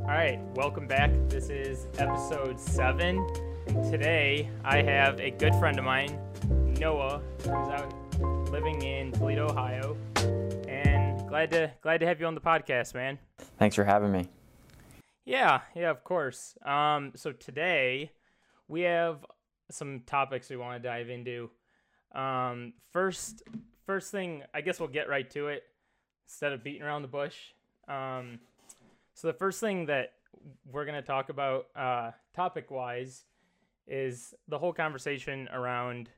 All right, welcome back. This is episode seven. Today I have a good friend of mine, Noah, who's out living in Toledo, Ohio. And glad to glad to have you on the podcast, man. Thanks for having me. Yeah, yeah, of course. Um, so today we have some topics we want to dive into. Um, first, first thing, I guess we'll get right to it instead of beating around the bush. Um, so the first thing that we're going to talk about, uh, topic wise, is the whole conversation around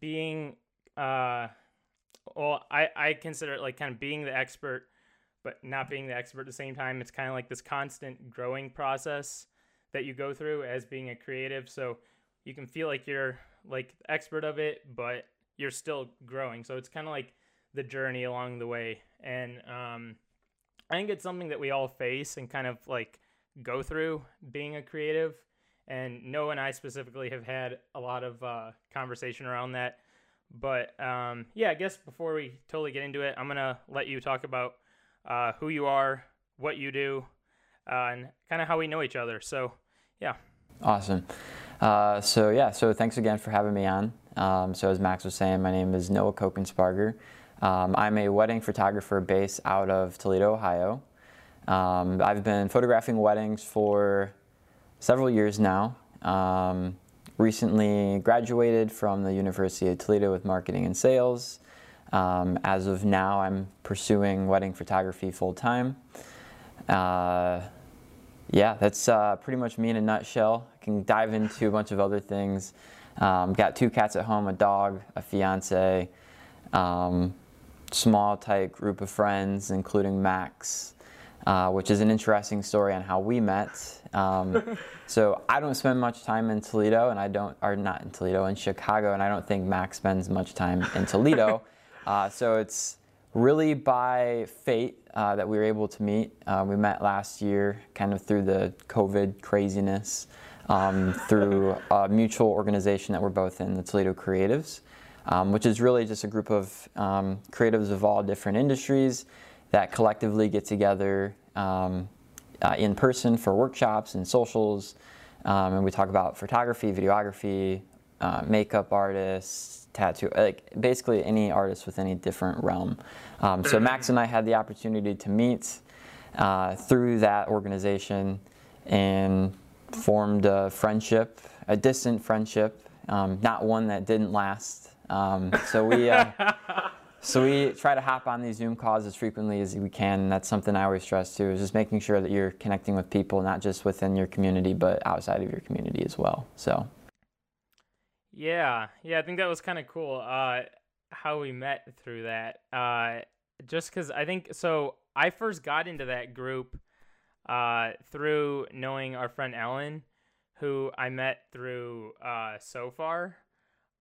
being, uh, well, I, I consider it like kind of being the expert, but not being the expert at the same time. It's kind of like this constant growing process that you go through as being a creative. So you can feel like you're like expert of it, but you're still growing. So it's kind of like the journey along the way. And um, I think it's something that we all face and kind of like go through being a creative. And Noah and I specifically have had a lot of uh, conversation around that. But um, yeah, I guess before we totally get into it, I'm going to let you talk about uh, who you are, what you do, uh, and kind of how we know each other. So yeah. Awesome. Uh, so yeah, so thanks again for having me on. Um, so as Max was saying, my name is Noah Kokensparger. Um, I'm a wedding photographer based out of Toledo, Ohio. Um, I've been photographing weddings for several years now. Um, recently graduated from the University of Toledo with marketing and sales. Um, as of now, I'm pursuing wedding photography full time. Uh, yeah, that's uh, pretty much me in a nutshell. I can dive into a bunch of other things. Um, got two cats at home, a dog, a fiance, um, small tight group of friends, including Max, uh, which is an interesting story on how we met. Um, so I don't spend much time in Toledo, and I don't, or not in Toledo, in Chicago, and I don't think Max spends much time in Toledo. Uh, so it's really by fate uh, that we were able to meet. Uh, we met last year, kind of through the COVID craziness, um, through a mutual organization that we're both in, the Toledo Creatives, um, which is really just a group of um, creatives of all different industries that collectively get together um, uh, in person for workshops and socials. Um, and we talk about photography, videography, uh, makeup artists, tattoo, like basically any artist with any different realm. Um, so Max and I had the opportunity to meet uh, through that organization and formed a friendship, a distant friendship, um, not one that didn't last. Um, so we. Uh, so we try to hop on these Zoom calls as frequently as we can, and that's something I always stress too, is just making sure that you're connecting with people, not just within your community, but outside of your community as well. So yeah, yeah, I think that was kind of cool. Uh, how we met through that. Uh, just because I think so. I first got into that group uh, through knowing our friend Ellen, who I met through uh, Sofar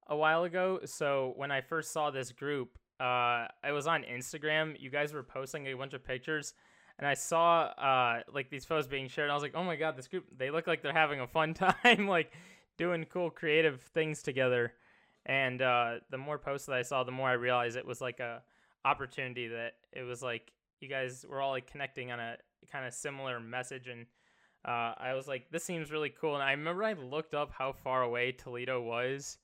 a while ago. So when I first saw this group, uh, I was on Instagram. You guys were posting a bunch of pictures, and I saw uh, like these photos being shared. I was like, oh my god, this group they look like they're having a fun time. like doing cool creative things together. And uh, the more posts that I saw, the more I realized it was like a opportunity that it was like you guys were all like connecting on a kind of similar message and uh, I was like, this seems really cool. And I remember I looked up how far away Toledo was,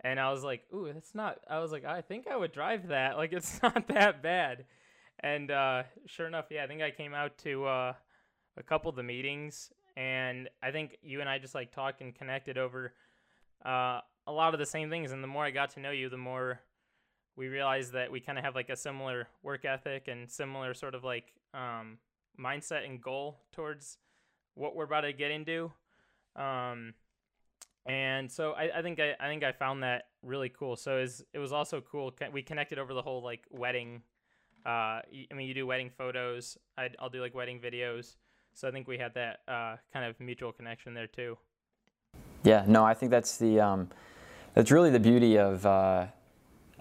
and I was like, ooh, it's not. I was like, I think I would drive that. Like, it's not that bad. And uh, sure enough, yeah, I think I came out to uh, a couple of the meetings, and I think you and I just like talked and connected over uh, a lot of the same things. And the more I got to know you, the more we realized that we kind of have like a similar work ethic and similar sort of like um, mindset and goal towards what we're about to get into. Um, and so I, I think I, I think I found that really cool. So it was also cool. We connected over the whole like wedding. Uh, I mean, you do wedding photos. i I'll do like wedding videos. So I think we had that uh, kind of mutual connection there too. Yeah, no, I think that's the um, that's really the beauty of uh,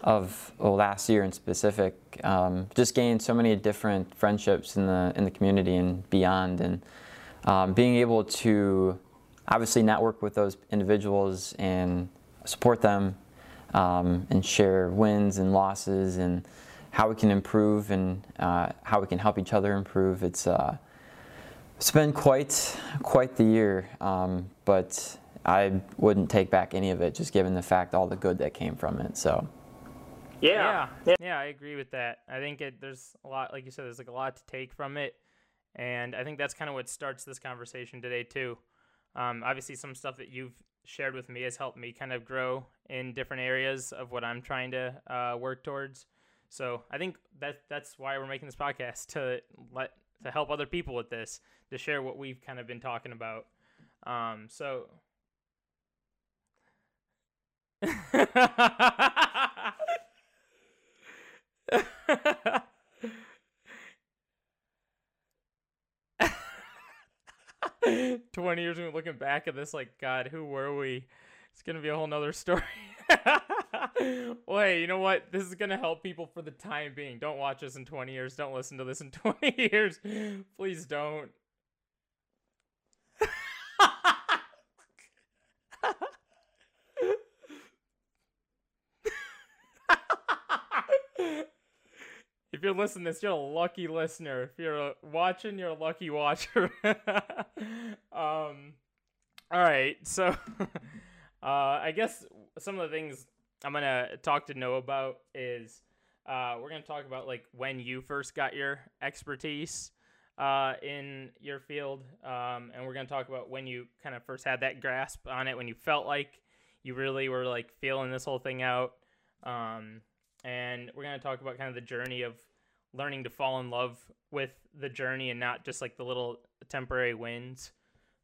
of well, last year in specific. Um, just gained so many different friendships in the in the community and beyond, and um, being able to obviously network with those individuals and support them um, and share wins and losses and how we can improve and uh, how we can help each other improve. It's uh, It's been quite quite the year, um, but I wouldn't take back any of it, just given the fact all the good that came from it. So. Yeah. yeah, yeah, I agree with that. I think it, there's a lot, like you said, there's like a lot to take from it, and I think that's kind of what starts this conversation today too. Um, obviously, some stuff that you've shared with me has helped me kind of grow in different areas of what I'm trying to uh, work towards. So I think that that's why we're making this podcast to let to help other people with this, to share what we've kind of been talking about. Um, so. 20 years and looking back at this like god who were we? It's gonna be a whole nother story. Well hey you know what? This is gonna help people for the time being. Don't watch us in 20 years. Don't listen to this in 20 years. Please don't if you're listening to this, you're a lucky listener. If you're watching, you're a lucky watcher. um, all right, so uh, I guess some of the things I'm gonna talk to Noah about is uh, we're gonna talk about like when you first got your expertise uh, in your field, um, and we're gonna talk about when you kind of first had that grasp on it, when you felt like you really were like feeling this whole thing out. Um, and we're to talk about kind of the journey of learning to fall in love with the journey and not just like the little temporary wins.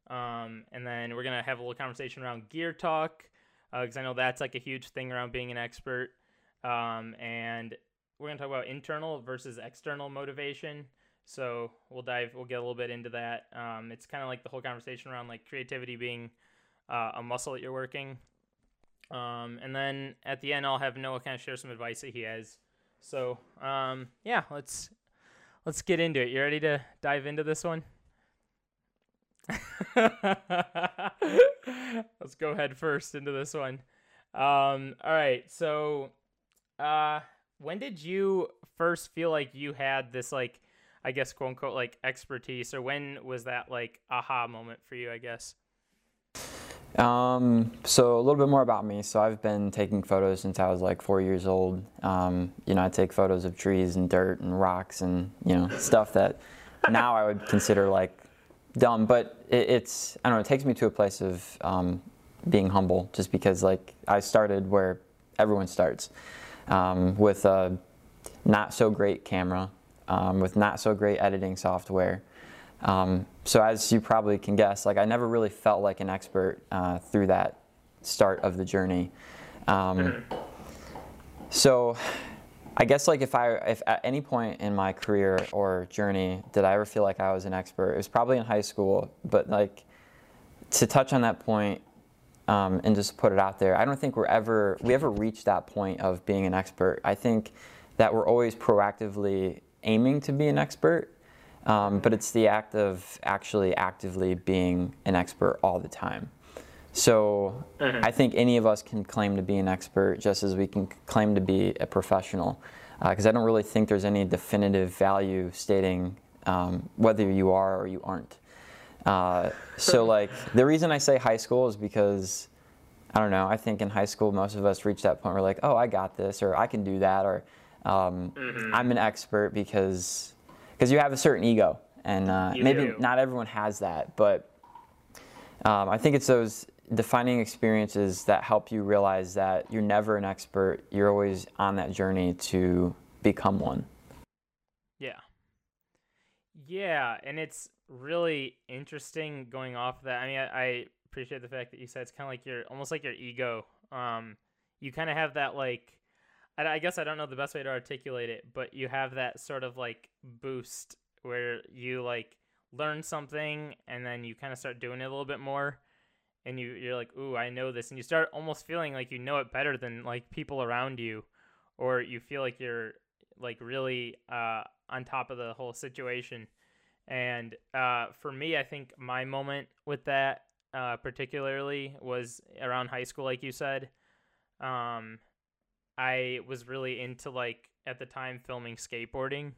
Um, and then we're to have a little conversation around gear talk because uh, I know that's like a huge thing around being an expert. Um, and we're to talk about internal versus external motivation. So we'll dive, we'll get a little bit into that. Um, it's kind of like the whole conversation around like creativity being uh, a muscle that you're working. Um, and then at the end, I'll have Noah kind of share some advice that he has so, um, yeah, let's let's get into it. You ready to dive into this one? let's go head first into this one. Um, all right. So, uh, when did you first feel like you had this like, I guess quote unquote like expertise, or when was that like aha moment for you? I guess. Um, so a little bit more about me. So I've been taking photos since I was like four years old. Um, you know, I take photos of trees and dirt and rocks and you know stuff that now I would consider like dumb, but it, it's I don't know. It takes me to a place of um, being humble, just because like I started where everyone starts um, with a not so great camera, um, with not so great editing software. Um, so as you probably can guess, like I never really felt like an expert uh, through that start of the journey. Um, so I guess like if I if at any point in my career or journey did I ever feel like I was an expert, it was probably in high school. But like to touch on that point um, and just put it out there, I don't think we're ever we ever reached that point of being an expert. I think that we're always proactively aiming to be an expert um, but it's the act of actually actively being an expert all the time. So mm-hmm. I think any of us can claim to be an expert just as we can claim to be a professional. Because uh, I don't really think there's any definitive value stating um, whether you are or you aren't. Uh, so, like, the reason I say high school is because I don't know. I think in high school, most of us reach that point where, like, oh, I got this, or I can do that, or um, mm-hmm. I'm an expert because because you have a certain ego, and uh, maybe do. not everyone has that, but um, I think it's those defining experiences that help you realize that you're never an expert. You're always on that journey to become one. Yeah. Yeah, and it's really interesting going off of that. I mean, I, I appreciate the fact that you said it's kind of like your almost like your ego. Um, you kind of have that like I guess I don't know the best way to articulate it, but you have that sort of like boost where you like learn something and then you kind of start doing it a little bit more and you you're like, "Ooh, I know this." And you start almost feeling like you know it better than like people around you or you feel like you're like really uh on top of the whole situation. And uh for me, I think my moment with that uh particularly was around high school like you said. Um I was really into like at the time filming skateboarding.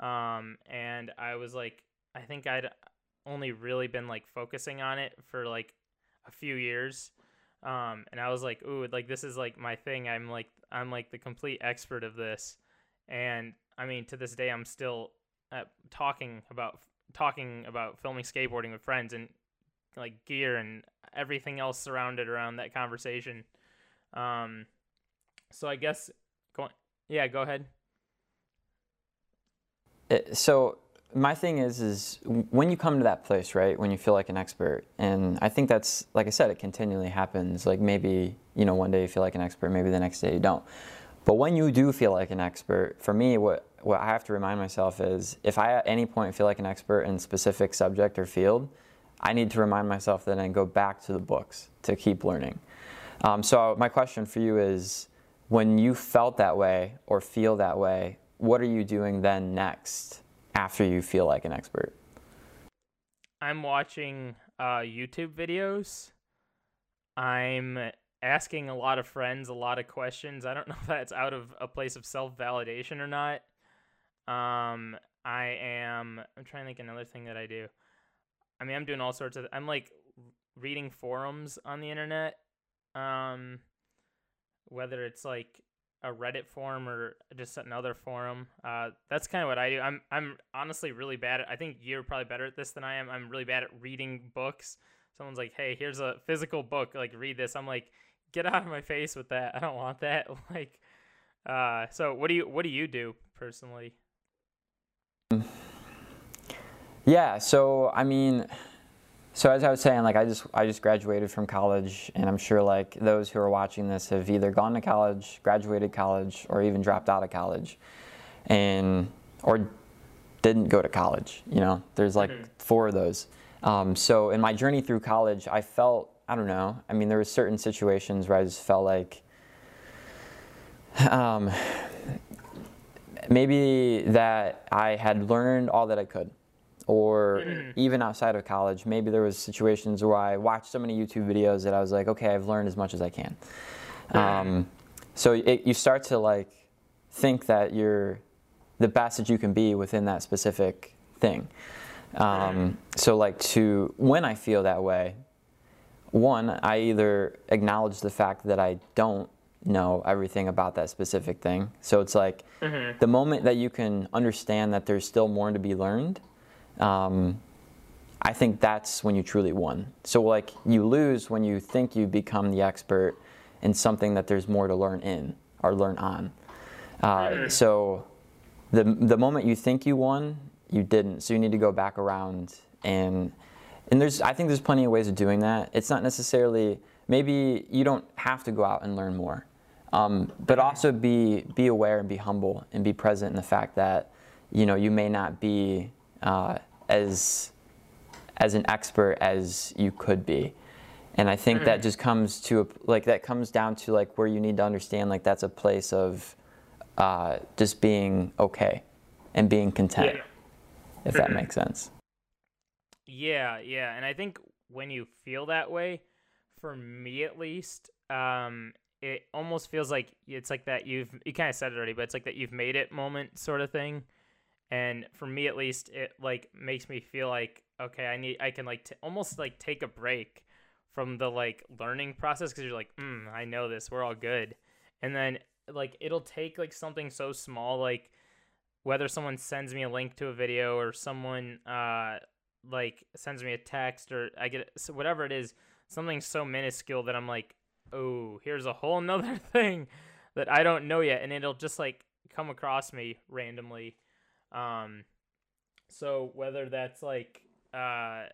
Um, and I was like, I think I'd, only really been like focusing on it for like a few years. Um, and I was like, ooh, like this is like my thing. I'm like I'm like the complete expert of this. And I mean, to this day, I'm still uh, talking about talking about filming skateboarding with friends and like gear and everything else surrounded around that conversation. Um, so I guess going, yeah, go ahead. It, so my thing is, is when you come to that place, right? When you feel like an expert, and I think that's, like I said, it continually happens. Like maybe you know one day you feel like an expert, maybe the next day you don't. But when you do feel like an expert, for me, what what I have to remind myself is, if I at any point feel like an expert in specific subject or field, I need to remind myself that I go back to the books to keep learning. Um, so my question for you is, when you felt that way or feel that way, what are you doing then next after you feel like an expert? I'm watching uh, YouTube videos. I'm asking a lot of friends a lot of questions. I don't know if that's out of a place of self validation or not. Um, I am. I'm trying to think another thing that I do. I mean, I'm doing all sorts of. I'm like reading forums on the internet. Um, whether it's like a Reddit forum or just another forum. Uh, that's kind of what I do. I'm I'm honestly really bad at. I think you're probably better at this than I am. I'm really bad at reading books. Someone's like, "Hey, here's a physical book. Like, read this." I'm like, "Get out of my face with that. I don't want that." Like, uh, so what do you what do you do personally? Yeah. So I mean so as I was saying, like I just I just graduated from college, and I'm sure like those who are watching this have either gone to college, graduated college, or even dropped out of college, and or didn't go to college. You know, there's like mm-hmm. four of those. Um, so in my journey through college, I felt I don't know. I mean, there were certain situations where I just felt like um, maybe that I had learned all that I could or mm-hmm. even outside of college maybe there was situations where i watched so many youtube videos that i was like okay i've learned as much as i can um, so it, you start to like think that you're the best that you can be within that specific thing um, mm-hmm. so like to when i feel that way one i either acknowledge the fact that i don't know everything about that specific thing so it's like mm-hmm. the moment that you can understand that there's still more to be learned um, I think that's when you truly won. So like you lose when you think you become the expert in something that there's more to learn in or learn on. Uh, so the the moment you think you won, you didn't. So you need to go back around and and there's I think there's plenty of ways of doing that. It's not necessarily maybe you don't have to go out and learn more, um, but also be be aware and be humble and be present in the fact that you know you may not be uh, as as an expert as you could be and i think mm. that just comes to a, like that comes down to like where you need to understand like that's a place of uh, just being okay and being content yeah. if that mm-hmm. makes sense yeah yeah and i think when you feel that way for me at least um, it almost feels like it's like that you've you kind of said it already but it's like that you've made it moment sort of thing and for me at least it like makes me feel like okay i need i can like t- almost like take a break from the like learning process because you're like mm, i know this we're all good. And then like it'll take like something so small like whether someone sends me a link to a video or someone uh like sends me a text or i get so whatever it is something so minuscule that i'm like oh here's a whole nother thing that i don't know yet. And it'll just like come across me randomly um, so whether that's like, uh,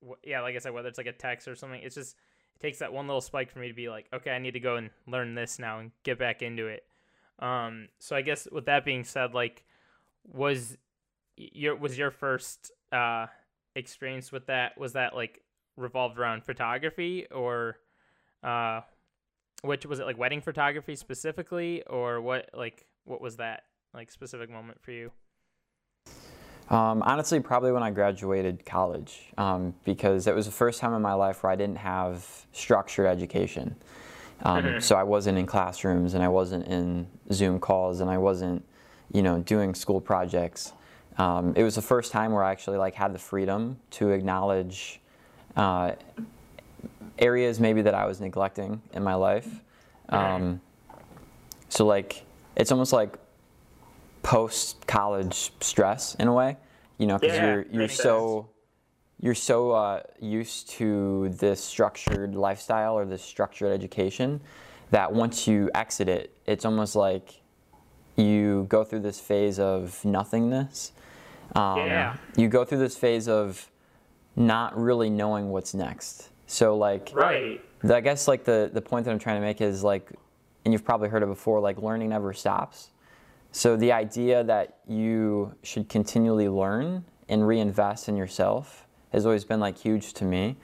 w- yeah, like I said, whether it's like a text or something, it's just it takes that one little spike for me to be like, okay, I need to go and learn this now and get back into it. Um, so I guess with that being said, like, was your was your first uh experience with that was that like revolved around photography or uh which was it like wedding photography specifically or what like what was that like specific moment for you? Um, honestly, probably when I graduated college, um, because it was the first time in my life where I didn't have structured education. Um, mm-hmm. so I wasn't in classrooms, and I wasn't in Zoom calls, and I wasn't, you know, doing school projects. um, it was the first time where I actually like had the freedom to acknowledge uh, areas maybe that I was neglecting in my life. Um, so like it's almost like post college stress in a way, you know, because Yeah, you're you're so you're so uh, used to this structured lifestyle or this structured education that once you exit it, it's almost like you go through this phase of nothingness. Um, Yeah. You go through this phase of not really knowing what's next. So like Right. I guess like the the point that I'm trying to make is like, and you've probably heard it before, like learning never stops. So the idea that you should continually learn and reinvest in yourself has always been like huge to me.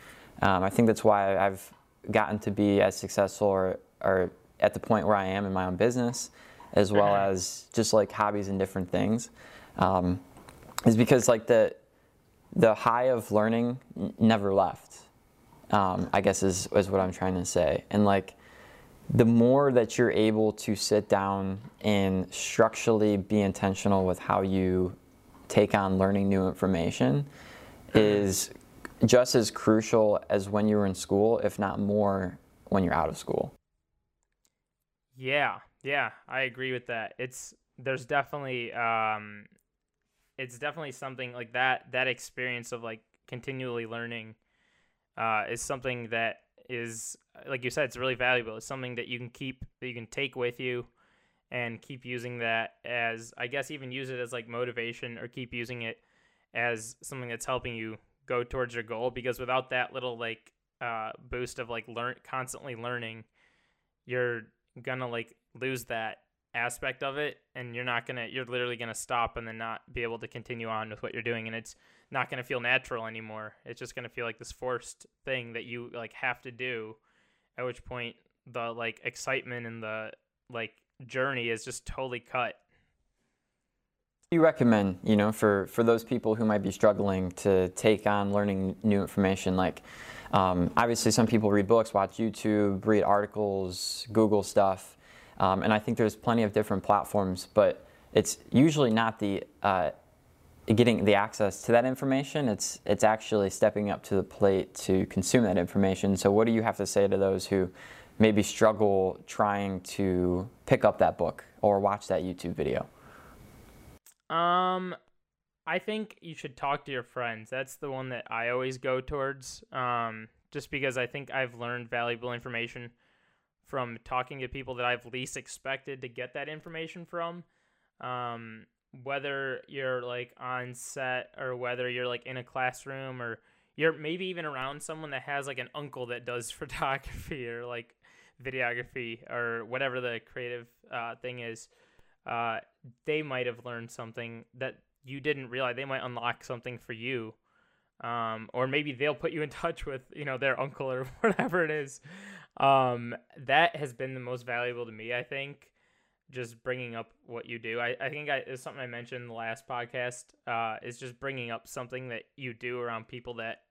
Um, I think that's why I've gotten to be as successful or, or at the point where I am in my own business, as well as just like hobbies and different things, um, is because like the the high of learning never left. Um, I guess is is what I'm trying to say, and like the more that you're able to sit down and structurally be intentional with how you take on learning new information is just as crucial as when you were in school, if not more when you're out of school. Yeah, yeah, I agree with that. It's there's definitely um it's definitely something like that that experience of like continually learning uh is something that is like you said it's really valuable. It's something that you can keep that you can take with you and keep using that as I guess even use it as like motivation or keep using it as something that's helping you go towards your goal because without that little like uh boost of like learn constantly learning you're gonna like lose that aspect of it and you're not gonna you're literally gonna stop and then not be able to continue on with what you're doing and it's not gonna feel natural anymore. It's just gonna feel like this forced thing that you like have to do at which point the like excitement and the like journey is just totally cut. You recommend you know for for those people who might be struggling to take on learning new information? Like um, obviously some people read books watch youtube read articles google stuff um, and i think there's plenty of different platforms but it's usually not the uh, getting the access to that information it's it's actually stepping up to the plate to consume that information so what do you have to say to those who maybe struggle trying to pick up that book or watch that youtube video Um, I think you should talk to your friends. That's the one that I always go towards. Um, just because I think I've learned valuable information from talking to people that I've least expected to get that information from. Um, whether you're like on set or whether you're like in a classroom or you're maybe even around someone that has like an uncle that does photography or like videography or whatever the creative uh, thing is uh, they might have learned something that you didn't realize. They might unlock something for you, um, or maybe they'll put you in touch with you know their uncle or whatever it is. Um, that has been the most valuable to me. I think just bringing up what you do. I, I think I, it's something I mentioned in the last podcast. Uh, is just bringing up something that you do around people that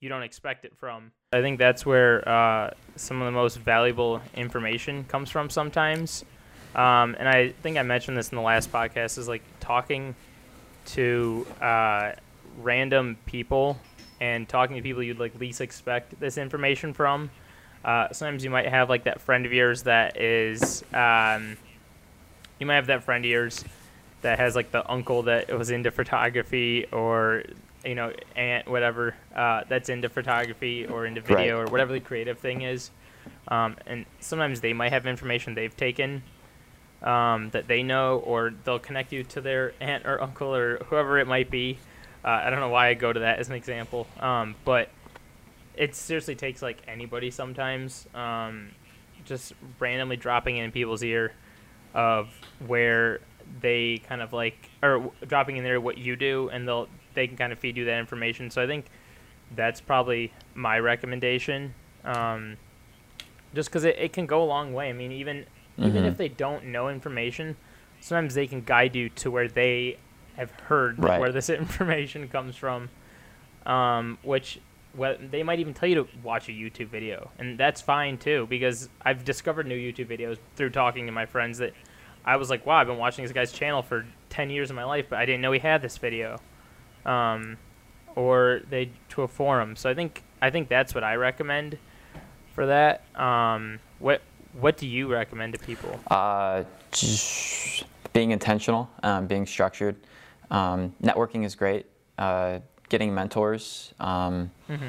you don't expect it from. I think that's where uh, some of the most valuable information comes from sometimes. Um, and I think I mentioned this in the last podcast is like talking to uh, random people and talking to people you'd like least expect this information from. Uh, sometimes you might have like that friend of yours that is, um, you might have that friend of yours that has like the uncle that was into photography or you know aunt whatever uh, that's into photography or into video Right. or whatever the creative thing is. Um, and sometimes they might have information they've taken um, that they know, or they'll connect you to their aunt or uncle or whoever it might be. Uh, I don't know why I go to that as an example, um, but it seriously takes like anybody sometimes, um, just randomly dropping in people's ear of where they kind of like, or dropping in there what you do, and they'll they can kind of feed you that information. So I think that's probably my recommendation. Um, just because it, it can go a long way. I mean, even even Mhm. if they don't know information, sometimes they can guide you to where they have heard Right. where this information comes from. Um, which well, they might even tell you to watch a YouTube video, and that's fine too because I've discovered new YouTube videos through talking to my friends that I was like, wow, I've been watching this guy's channel for 10 years of my life, but I didn't know he had this video. Um, or they to a forum. So I think I think that's what I recommend for that. Um, what what do you recommend to people? Uh, being intentional, um, being structured. Um, networking is great. Uh, getting mentors. Um, Mm-hmm.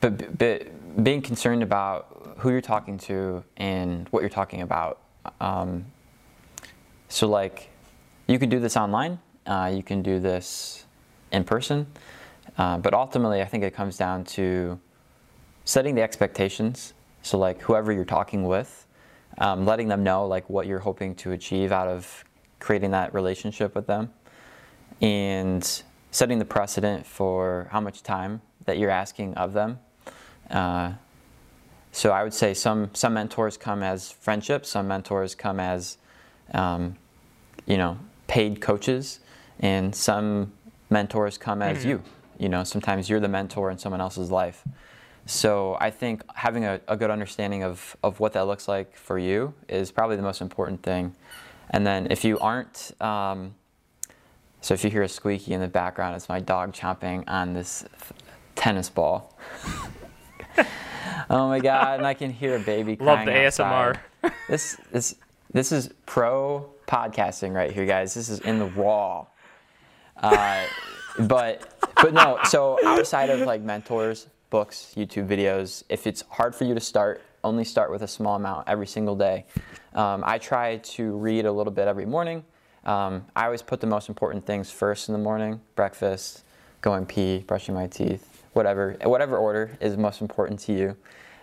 but, but being concerned about who you're talking to and what you're talking about. Um, so, like, you can do this online, uh, you can do this in person, uh, but ultimately, I think it comes down to setting the expectations. So, like, whoever you're talking with, um, letting them know like what you're hoping to achieve out of creating that relationship with them, and setting the precedent for how much time that you're asking of them. Uh, so I would say some some mentors come as friendships, some mentors come as um, you know paid coaches, and some mentors come as Mhm. you. You know, sometimes you're the mentor in someone else's life. So I think having a, a good understanding of, of what that looks like for you is probably the most important thing. And then if you aren't, um, so if you hear a squeaky in the background, it's my dog chomping on this tennis ball. oh my god! And I can hear a baby crying. Love the ASMR. This this this is pro podcasting right here, guys. This is in the raw. Uh, but but no. So outside of like mentors, books, YouTube videos, if it's hard for you to start, only start with a small amount every single day. Um, I try to read a little bit every morning. Um, I always put the most important things first in the morning: breakfast, going pee, brushing my teeth, whatever, whatever order is most important to you.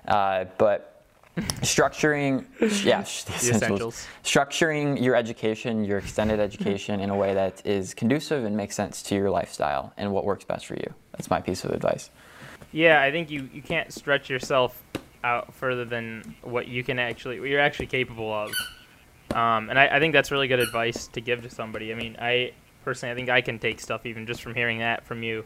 Uh, but structuring, yeah, sh- the The essentials. essentials. Structuring your education, your extended education, in a way that is conducive and makes sense to your lifestyle and what works best for you. That's my piece of advice. Yeah, I think you, you can't stretch yourself out further than what you can actually what you're actually capable of. Um, and I, I think that's really good advice to give to somebody. I mean, I personally I think I can take stuff even just from hearing that from you.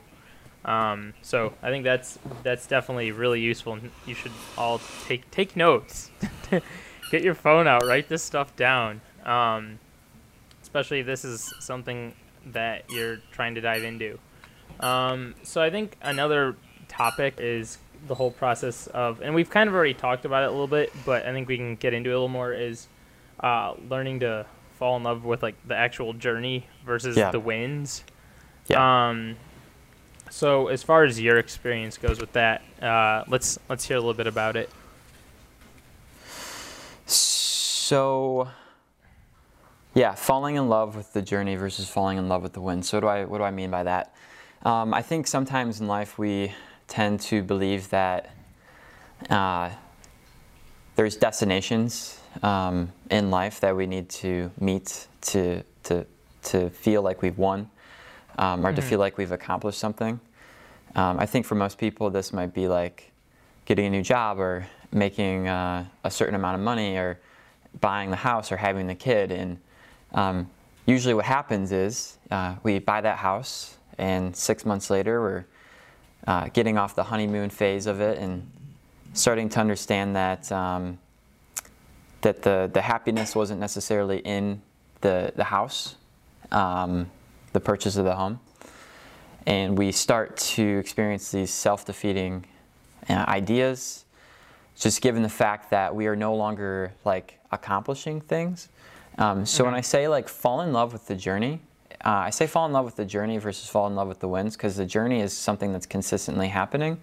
Um, so I think that's that's definitely really useful. You should all take take notes. Get your phone out, write this stuff down. Um, especially if this is something that you're trying to dive into. Um, so I think another topic is the whole process of, and we've kind of already talked about it a little bit, but I think we can get into it a little more. Is uh, learning to fall in love with like the actual journey versus Yeah. the wins. Yeah. Um, so as far as your experience goes with that, uh, let's let's hear a little bit about it. So, yeah, falling in love with the journey versus falling in love with the win. So, what do I what do I mean by that? Um, I think sometimes in life we tend to believe that uh, there's destinations um, in life that we need to meet to to to feel like we've won um, or to Mhm. feel like we've accomplished something. Um, I think for most people, this might be like getting a new job or making uh, a certain amount of money or buying the house or having the kid. And um, usually, what happens is uh, we buy that house, and six months later, we're uh, getting off the honeymoon phase of it and starting to understand that um, that the the happiness wasn't necessarily in the the house, um, the purchase of the home, and we start to experience these self-defeating uh, ideas just given the fact that we are no longer like accomplishing things. Um, so when Mhm. I say like fall in love with the journey, uh, I say fall in love with the journey versus fall in love with the wins because the journey is something that's consistently happening,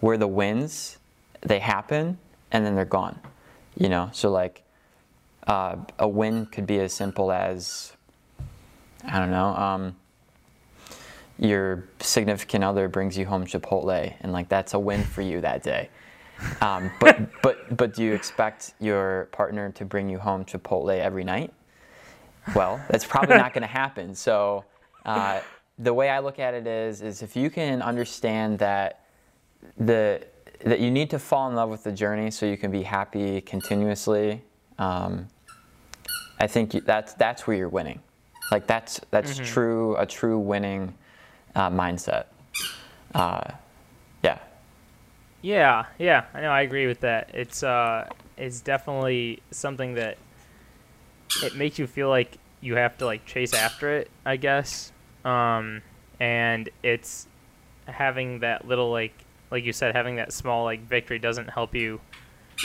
where the wins they happen and then they're gone. You know, so like uh, a win could be as simple as I don't know. Um, your significant other brings you home Chipotle, and like that's a win for you that day. Um, but but but do you expect your partner to bring you home Chipotle every night? Well, that's probably not going to happen. So uh, the way I look at it is is if you can understand that the that you need to fall in love with the journey so you can be happy continuously. Um, I think that's that's where you're winning. Like that's that's Mhm. true a true winning uh, mindset. Uh, yeah. Yeah, yeah, I know. I agree with that. It's uh, it's definitely something that it makes you feel like you have to like chase after it, I guess. Um, and it's having that little like like you said, having that small like victory doesn't help you.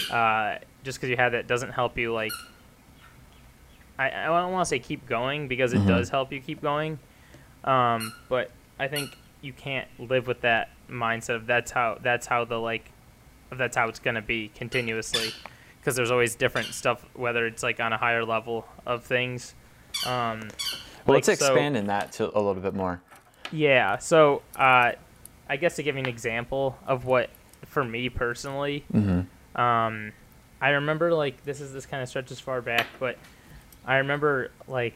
Uh, just because you have that doesn't help you like. I I don't want to say keep going because it Mhm. does help you keep going, um, but I think you can't live with that mindset of that's how that's how the like, that's how it's gonna be continuously, because there's always different stuff whether it's like on a higher level of things. Um, Well, like, let's so- expand in that to a little bit more. yeah. So, uh, I guess to give you an example of what, for me personally, Mm-hmm. um, I remember like this is this kind of stretches far back, but I remember like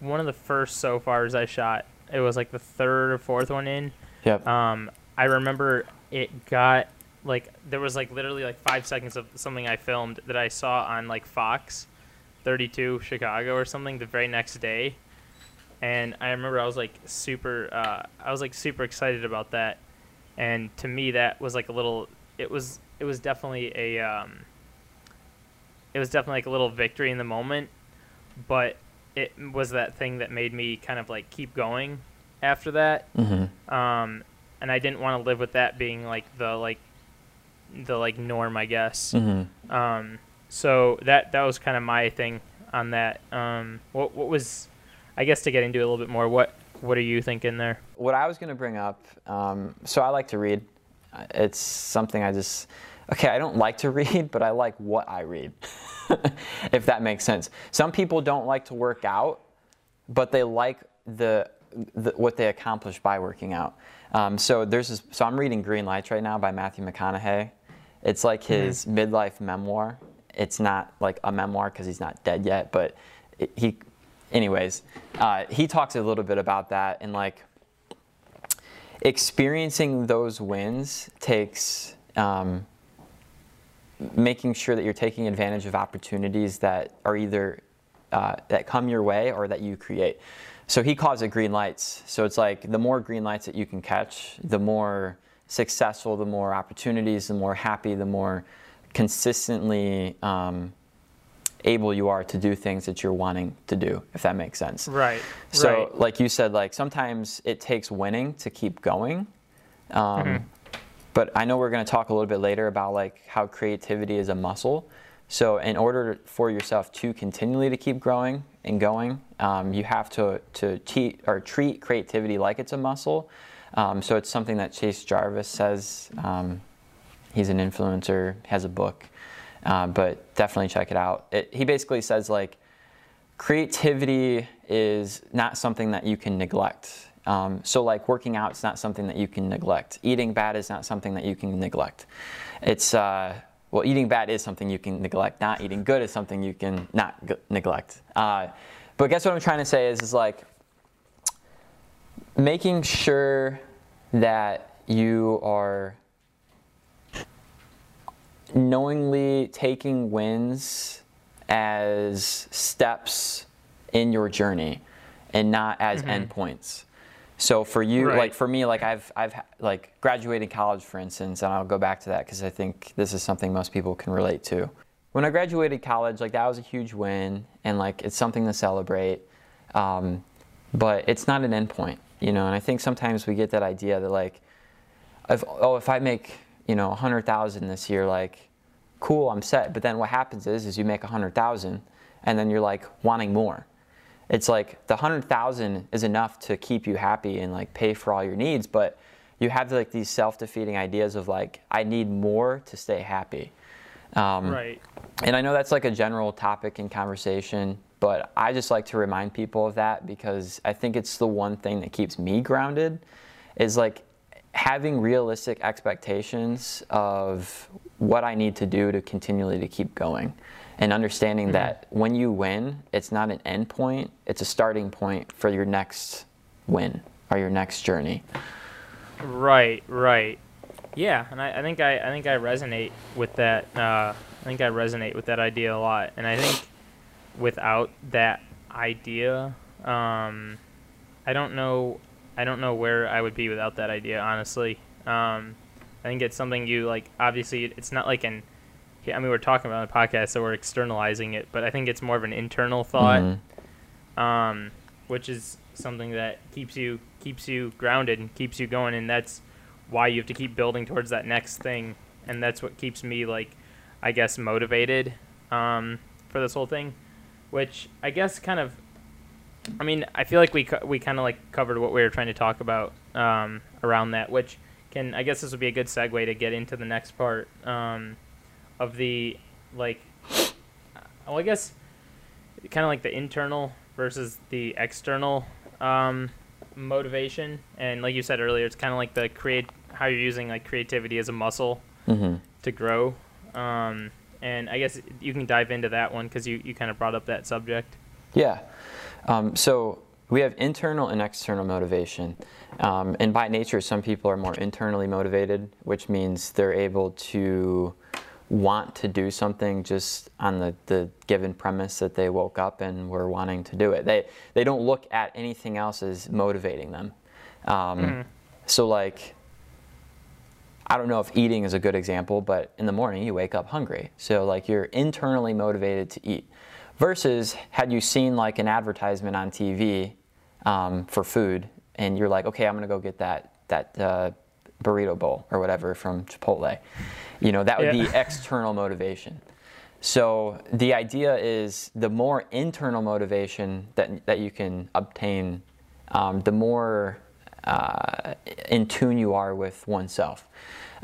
one of the first Sofars I shot. It was like the third or fourth one in. Yep. Um, I remember it got like there was like literally like five seconds of something I filmed that I saw on like Fox, 32 Chicago or something the very next day, and I remember I was like super uh, I was like super excited about that, and to me that was like a little it was it was definitely a um, it was definitely like a little victory in the moment, but it was that thing that made me kind of like keep going after that Mm-hmm. um, and I didn't want to live with that being like the like the like norm, I guess. Mm-hmm. Um, so that that was kind of my thing on that. Um, what what was, I guess to get into it a little bit more. What what are you thinking there? What I was going to bring up, um, so I like to read. Uh, It's something I just, okay, I don't like to read, but I like what I read, if that makes sense. Some people don't like to work out, but they like the, the what they accomplish by working out. Um, so there's this, so I'm reading Green Lights right now by Matthew McConaughey. It's like his midlife memoir. It's not like a memoir because he's not dead yet, but it, he, anyways, uh, he talks a little bit about that and like experiencing those wins takes um, making sure that you're taking advantage of opportunities that are either uh, that come your way or that you create. So he calls it green lights. So it's like the more green lights that you can catch, the more successful, the more opportunities, the more happy, the more consistently um, able you are to do things that you're wanting to do, if that makes sense. Right. So, right. like you said, like sometimes it takes winning to keep going. Um, Mhm. But I know we're going to talk a little bit later about like how creativity is a muscle. So, in order for yourself to continually to keep growing and going, um, you have to to te- or treat creativity like it's a muscle. Um, so, it's something that Chase Jarvis says. Um, he's an influencer, has a book, uh, but definitely check it out. It, he basically says like creativity is not something that you can neglect. Um, so like working out is not something that you can neglect. Eating bad is not something that you can neglect. It's uh, well, eating bad is something you can neglect. Not eating good is something you can not g- neglect. Uh, but guess what I'm trying to say is is like making sure that you are knowingly taking wins as steps in your journey and not as endpoints. So for you, Right. like for me, like I've I've like graduated college, for instance, and I'll go back to that because I think this is something most people can relate to. When I graduated college, like that was a huge win, and like it's something to celebrate. Um, but it's not an endpoint, you know. And I think sometimes we get that idea that like, if oh, if I make you know a hundred thousand this year, like, cool, I'm set. But then what happens is, is you make a hundred thousand, and then you're like wanting more. It's like the hundred thousand is enough to keep you happy and like pay for all your needs, but you have like these self-defeating ideas of like I need more to stay happy. Um, right. and I know that's like a general topic in conversation, but I just like to remind people of that because I think it's the one thing that keeps me grounded is like having realistic expectations of what I need to do to continually to keep going and understanding that when you win, it's not an end point, it's a starting point for your next win or your next journey. Right, right. Yeah, and I, I think I, I think I resonate with that. Uh, I think I resonate with that idea a lot, and I think without that idea, um, I don't know, I don't know where I would be without that idea. Honestly, um, I think it's something you like. Obviously, it's not like an I mean, we're talking about on the podcast, so we're externalizing it, but I think it's more of an internal thought, Mhm. um, which is something that keeps you keeps you grounded and keeps you going, and that's why you have to keep building towards that next thing, and that's what keeps me like, I guess, motivated um, for this whole thing, which I guess kind of, I mean, I feel like we co- we kind of like covered what we were trying to talk about um, around that, which can I guess this would be a good segue to get into the next part um, of the like, well, I guess kind of like the internal versus the external um, motivation, and like you said earlier, it's kind of like the create how you're using like creativity as a muscle Mhm. to grow. Um, and I guess you can dive into that one because you, you kind of brought up that subject. Yeah. Um, so we have internal and external motivation. Um, and by nature, some people are more internally motivated, which means they're able to want to do something just on the, the given premise that they woke up and were wanting to do it. They, they don't look at anything else as motivating them. Um, So, like, I don't know if eating is a good example, but in the morning you wake up hungry. So, like, you're internally motivated to eat. Versus, had you seen like an advertisement on TV um, for food, and you're like, okay, I'm gonna go get that that uh, burrito bowl or whatever from Chipotle. You know, that would Yeah. be external motivation. So the idea is the more internal motivation that that you can obtain, um, the more uh, in tune you are with oneself.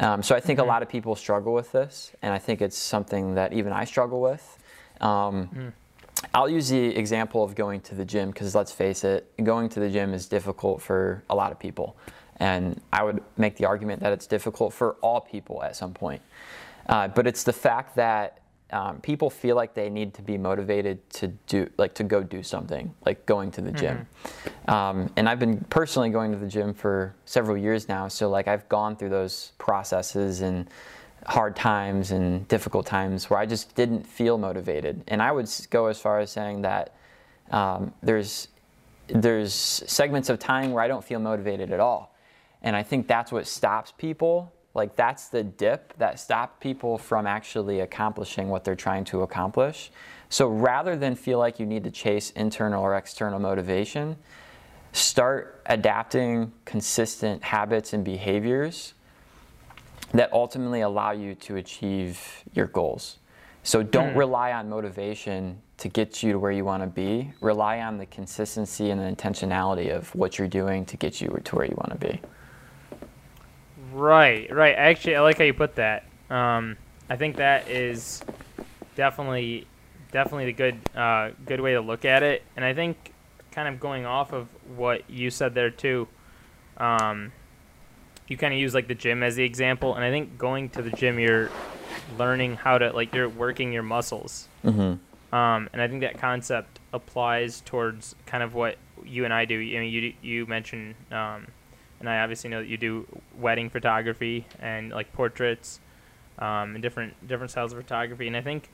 Um, so I think a lot of people struggle with this, and I think it's something that even I struggle with. Um, I'll use the example of going to the gym because let's face it, going to the gym is difficult for a lot of people. And I would make the argument that it's difficult for all people at some point. Uh, but it's the fact that um, people feel like they need to be motivated to do, like to go do something, like going to the gym. Um, and I've been personally going to the gym for several years now. So like I've gone through those processes and hard times and difficult times where I just didn't feel motivated. And I would go as far as saying that um, there's there's segments of time where I don't feel motivated at all. And I think that's what stops people. Like that's the dip that stops people from actually accomplishing what they're trying to accomplish. So rather than feel like you need to chase internal or external motivation, start adapting consistent habits and behaviors that ultimately allow you to achieve your goals. So don't rely on motivation to get you to where you want to be. Rely on the consistency and the intentionality of what you're doing to get you to where you want to be. Right, right. Actually, I like how you put that. Um, I think that is definitely, definitely the good, uh, good way to look at it. And I think, kind of going off of what you said there too, um, you kind of use like the gym as the example. And I think going to the gym, you're learning how to like you're working your muscles. Mm-hmm. Um, and I think that concept applies towards kind of what you and I do. I mean, you you mentioned, um, and I obviously know that you do wedding photography and like portraits, um, and different different styles of photography. And I think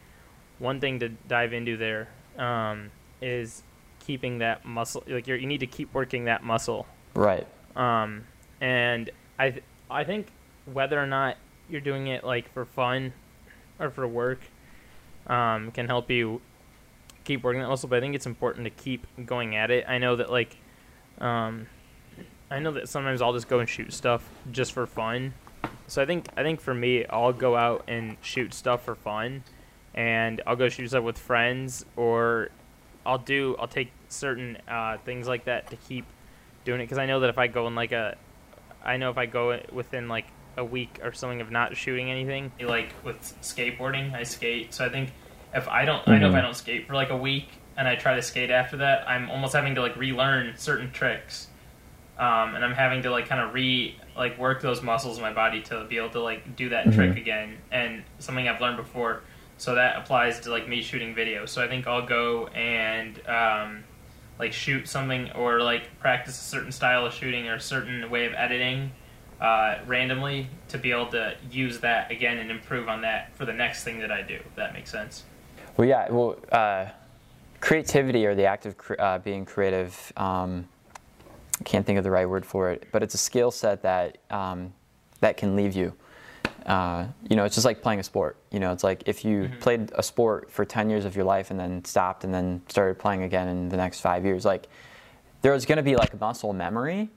one thing to dive into there um, is keeping that muscle. Like you're, you need to keep working that muscle. Right. Um, and I th- I think whether or not you're doing it like for fun or for work um, can help you keep working that muscle. But I think it's important to keep going at it. I know that like um, I know that sometimes I'll just go and shoot stuff just for fun. So I think I think for me, I'll go out and shoot stuff for fun, and I'll go shoot stuff with friends, or I'll do I'll take certain uh, things like that to keep doing it because I know that if I go in like a, I know if I go within like a week or something of not shooting anything, like with skateboarding, I skate. So I think if I don't, I know if I Mhm. don't skate for like a week and I try to skate after that, I'm almost having to like relearn certain tricks, um, and I'm having to like kind of re like work those muscles in my body to be able to like do that trick Mhm. again and something I've learned before. So that applies to like me shooting video. So I think I'll go and um, like shoot something or like practice a certain style of shooting or a certain way of editing uh, randomly to be able to use that again and improve on that for the next thing that I do. If that makes sense. Well, yeah. Well, uh, creativity or the act of cre- uh, being creative. Um, can't think of the right word for it, but it's a skill set that um, that can leave you. Uh, you know, it's just like playing a sport. You know, it's like if you Mm-hmm. played a sport for 10 years of your life and then stopped and then started playing again in the next five years, like there's going to be like muscle memory,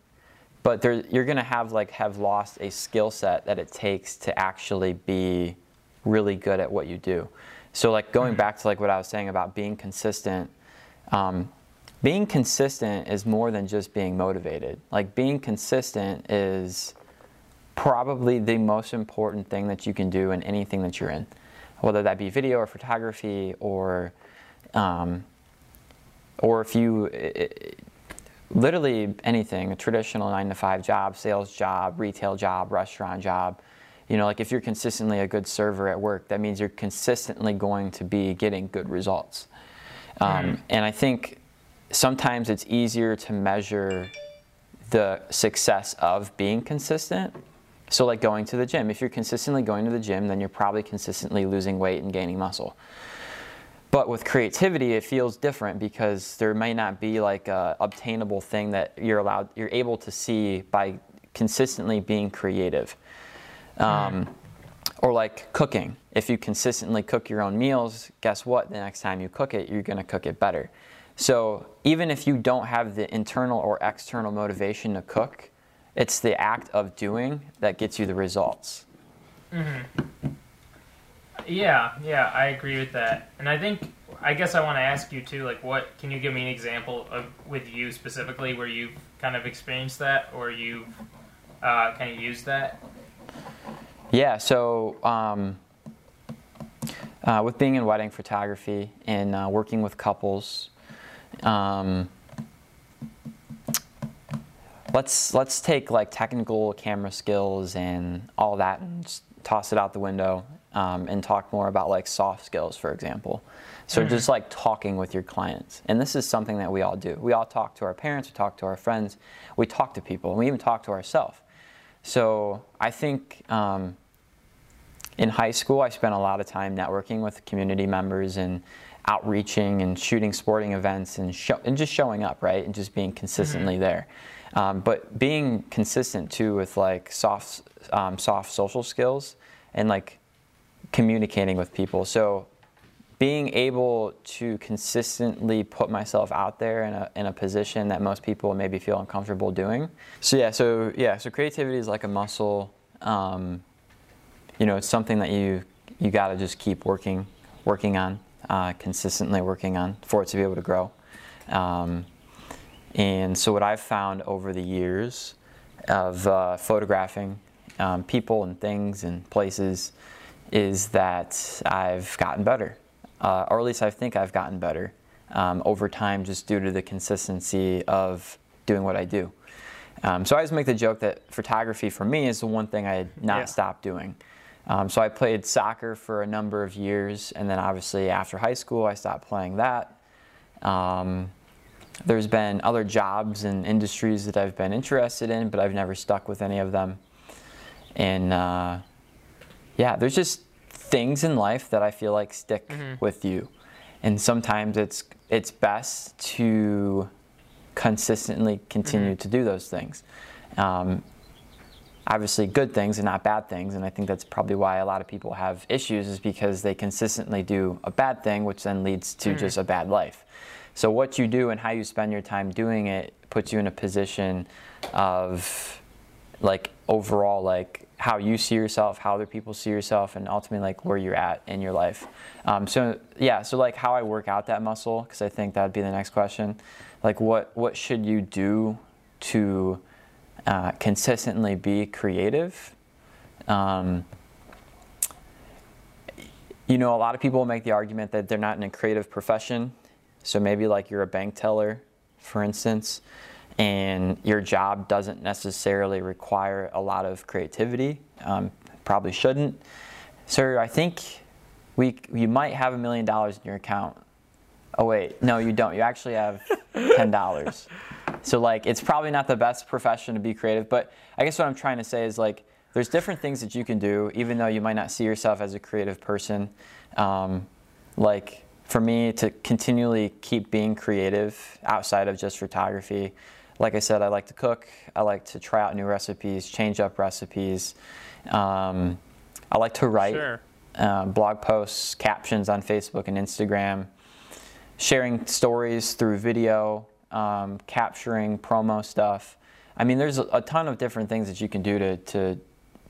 but there, you're going to have like have lost a skill set that it takes to actually be really good at what you do. So like going back to like what I was saying about being consistent, um, being consistent is more than just being motivated. Like being consistent is probably the most important thing that you can do in anything that you're in, whether that be video or photography or, um, or if you, i- i- literally anything, a traditional nine to five job, sales job, retail job, restaurant job. You know, like if you're consistently a good server at work, that means you're consistently going to be getting good results. Um, and I think sometimes it's easier to measure the success of being consistent. So, like going to the gym. If you're consistently going to the gym, then you're probably consistently losing weight and gaining muscle. But with creativity, it feels different because there may not be like a obtainable thing that you're allowed, you're able to see by consistently being creative. Um, or like cooking. If you consistently cook your own meals, guess what? The next time you cook it, you're to cook it better. So even if you don't have the internal or external motivation to cook, it's the act of doing that gets you the results. Yeah, yeah, I agree with that. And I think I guess I want to ask you too, like what can you give me an example of with you specifically where you've kind of experienced that or you've uh, kind of used that? Yeah, so um, uh, with being in wedding photography and uh, working with couples, um, let's let's take like technical camera skills and all that and toss it out the window um, and talk more about like soft skills, for example. So just like talking with your clients, and this is something that we all do. We all talk to our parents, we talk to our friends, we talk to people, and we even talk to ourselves. So I think um, in high school, I spent a lot of time networking with community members and outreaching and shooting sporting events and, show, and just showing up, right? And just being consistently there. Um, but being consistent too with like soft, um, soft social skills and like communicating with people. So being able to consistently put myself out there in a, in a position that most people maybe feel uncomfortable doing. So yeah, so yeah, so creativity is like a muscle. Um, you know, it's something that you you got to just keep working working on, uh, consistently working on for it to be able to grow. Um, and so what I've found over the years of uh, photographing um, people and things and places is that I've gotten better, uh, or at least I think I've gotten better um, over time, just due to the consistency of doing what I do. Um, so I always make the joke that photography for me is the one thing I had not Yeah. stopped doing. Um, so I played soccer for a number of years, and then obviously after high school, I stopped playing that. Um, there's been other jobs and industries that I've been interested in, but I've never stuck with any of them. And uh, yeah, there's just things in life that I feel like stick with you, and sometimes it's it's best to consistently continue to do those things. Um, obviously, good things and not bad things, and I think that's probably why a lot of people have issues is because they consistently do a bad thing, which then leads to just a bad life. So what you do and how you spend your time doing it puts you in a position of like overall like how you see yourself, how other people see yourself, and ultimately like where you're at in your life. Um, so yeah, so like how I work out that muscle because I think that'd be the next question. Like what what should you do to uh, consistently be creative? Um, you know, a lot of people make the argument that they're not in a creative profession. So maybe like you're a bank teller, for instance, and your job doesn't necessarily require a lot of creativity. Um, probably shouldn't. Sir, I think we you might have a million dollars in your account. Oh wait, no, you don't. You actually have ten dollars. So like, it's probably not the best profession to be creative. But I guess what I'm trying to say is like, there's different things that you can do, even though you might not see yourself as a creative person. Um, like for me to continually keep being creative outside of just photography. Like I said, I like to cook. I like to try out new recipes, change up recipes. Um, I like to write Sure. uh, blog posts, captions on Facebook and Instagram, sharing stories through video, um, capturing promo stuff. I mean, there's a, a ton of different things that you can do to to,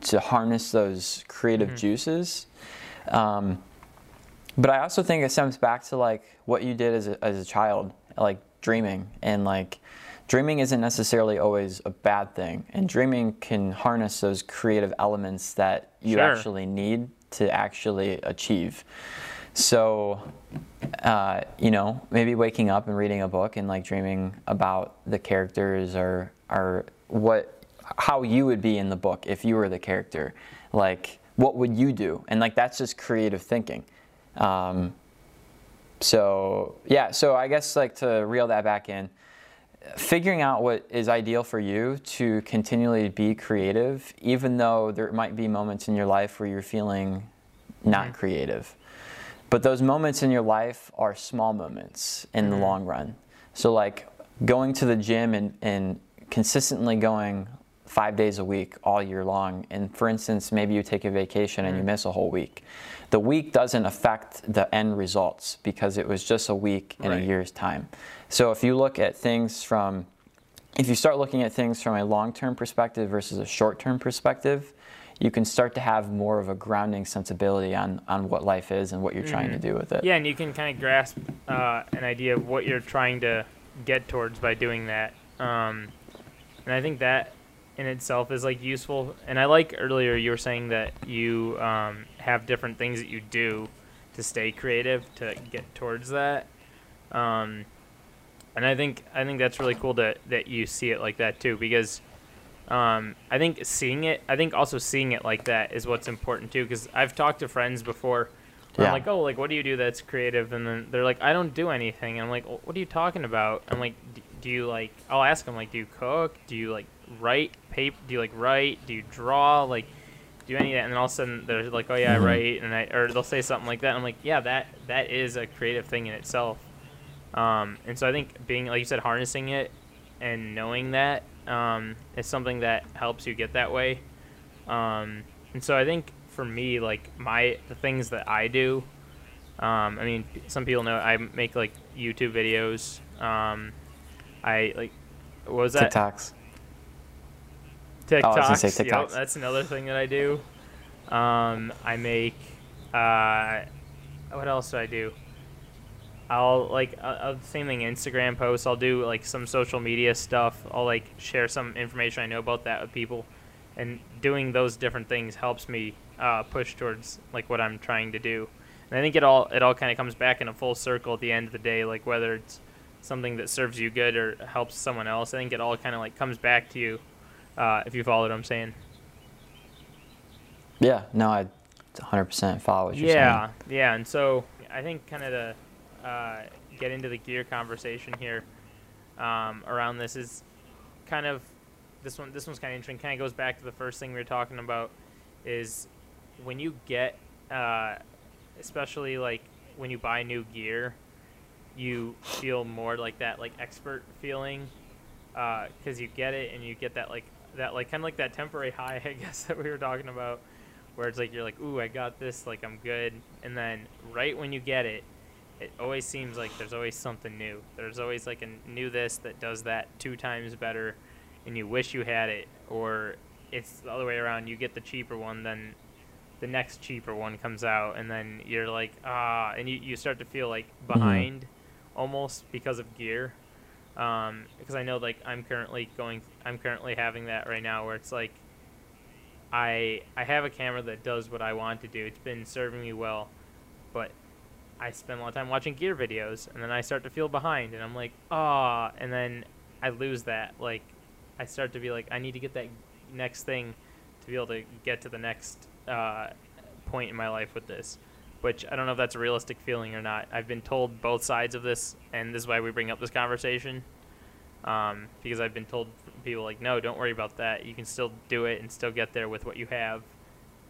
to harness those creative juices. Um, but I also think it stems back to like what you did as a, as a child, like dreaming, and like dreaming isn't necessarily always a bad thing, and dreaming can harness those creative elements that you Sure. actually need to actually achieve. So, uh, you know, maybe waking up and reading a book and like dreaming about the characters or or what how you would be in the book if you were the character. Like, what would you do? And like that's just creative thinking. Um, so yeah, so I guess like to reel that back in, figuring out what is ideal for you to continually be creative, even though there might be moments in your life where you're feeling not creative. But those moments in your life are small moments in the long run. So like going to the gym and, and consistently going five days a week all year long. And for instance, maybe you take a vacation and you miss a whole week. The week doesn't affect the end results because it was just a week in Right. a year's time. So if you look at things from if you start looking at things from a long-term perspective versus a short-term perspective, you can start to have more of a grounding sensibility on, on what life is and what you're trying to do with it. Yeah, and you can kind of grasp uh, an idea of what you're trying to get towards by doing that. Um, and I think that in itself is like useful. And I like earlier you were saying that you um, have different things that you do to stay creative to get towards that. Um, and I think I think that's really cool that that you see it like that too because um, I think seeing it I think also seeing it like that is what's important too because I've talked to friends before where I'm like oh like what do you do that's creative? And then they're like I don't do anything. And I'm like "Well, what are you talking about? I'm like "D- do you like I'll ask them like do you cook? Do you like write paper do you like write do you draw like do any of that and then all of a sudden they're like oh yeah I Mhm. write and I or they'll say something like that I'm like yeah that that is a creative thing in itself um, and so I think being, like you said, harnessing it and knowing that um, is something that helps you get that way. Um, and so I think for me, like my the things that I do, um, I mean, some people know I make like YouTube videos. Um, I like, what was that? TikToks. TikToks. Oh, gonna say Yep, that's another thing that I do. Um, I make. Uh, what else do I do? I'll like uh, uh, same thing. Instagram posts. I'll do like some social media stuff. I'll like share some information I know about that with people, and doing those different things helps me uh, push towards like what I'm trying to do. And I think it all it all kind of comes back in a full circle at the end of the day. Like whether it's something that serves you good or helps someone else, I think it all kind of like comes back to you uh, if you follow what I'm saying. Yeah, no, I 100% follow what you're saying. Yeah, yeah, and so I think kind of to uh, get into the gear conversation here um, around this is kind of this one. This one's kind of interesting. Kind of goes back to the first thing we were talking about is when you get, uh, especially like when you buy new gear, you feel more like that like expert feeling because you get it and you get that like that like kind of like that temporary high I guess that we were talking about where it's like you're like ooh I got this like I'm good. And then right when you get it it always seems like there's always something new. There's always like a new this that does that two times better and you wish you had it or it's the other way around you get the cheaper one then the next cheaper one comes out and then you're like ah and you, you start to feel like behind almost because of gear um, because I know like I'm currently going I'm currently having that right now where it's like I I have a camera that does what I want to do. It's been serving me well, but I spend a lot of time watching gear videos and then I start to feel behind and I'm like, ah, and then I lose that. Like I start to be like, I need to get that next thing to be able to get to the next uh, point in my life with this. Which I don't know if that's a realistic feeling or not. I've been told both sides of this, and this is why we bring up this conversation. Um, because I've been told people like, no, don't worry about that. You can still do it and still get there with what you have.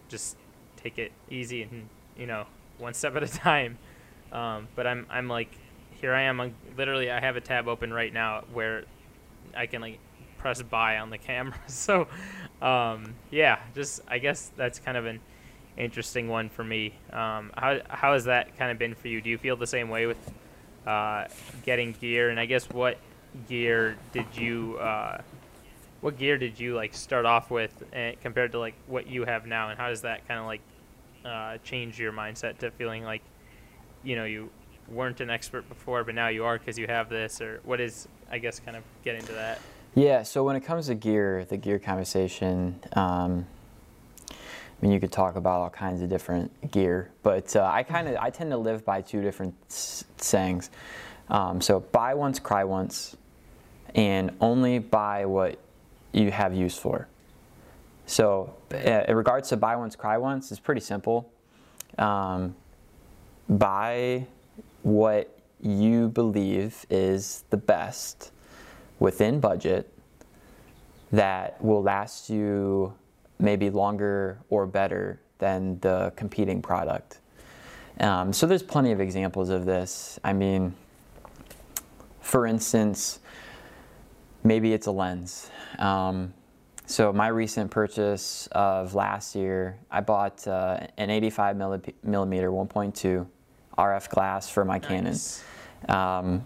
Just take it easy and you know one step at a time. Um, but I'm I'm like, here I am. I'm, literally, I have a tab open right now where I can like press buy on the camera. so um, yeah, just I guess that's kind of an interesting one for me. Um, how how has that kind of been for you? Do you feel the same way with uh, getting gear? And I guess what gear did you uh, what gear did you like start off with uh, compared to like what you have now? And how does that kind of like uh, change your mindset to feeling like you know you weren't an expert before, but now you are because you have this? Or what is I guess kind of getting to that? Yeah, so when it comes to gear, the gear conversation, um, I mean, you could talk about all kinds of different gear, but uh, I kind of I tend to live by two different s- sayings. Um, so buy once, cry once, and only buy what you have use for. So uh, in regards to buy once, cry once, it's pretty simple. Um, buy what you believe is the best within budget that will last you maybe longer or better than the competing product. Um, so there's plenty of examples of this. I mean, for instance, maybe it's a lens. Um, so my recent purchase of last year, I bought uh, an 85 millimeter 1.2 RF glass for my nice. Canon. Um,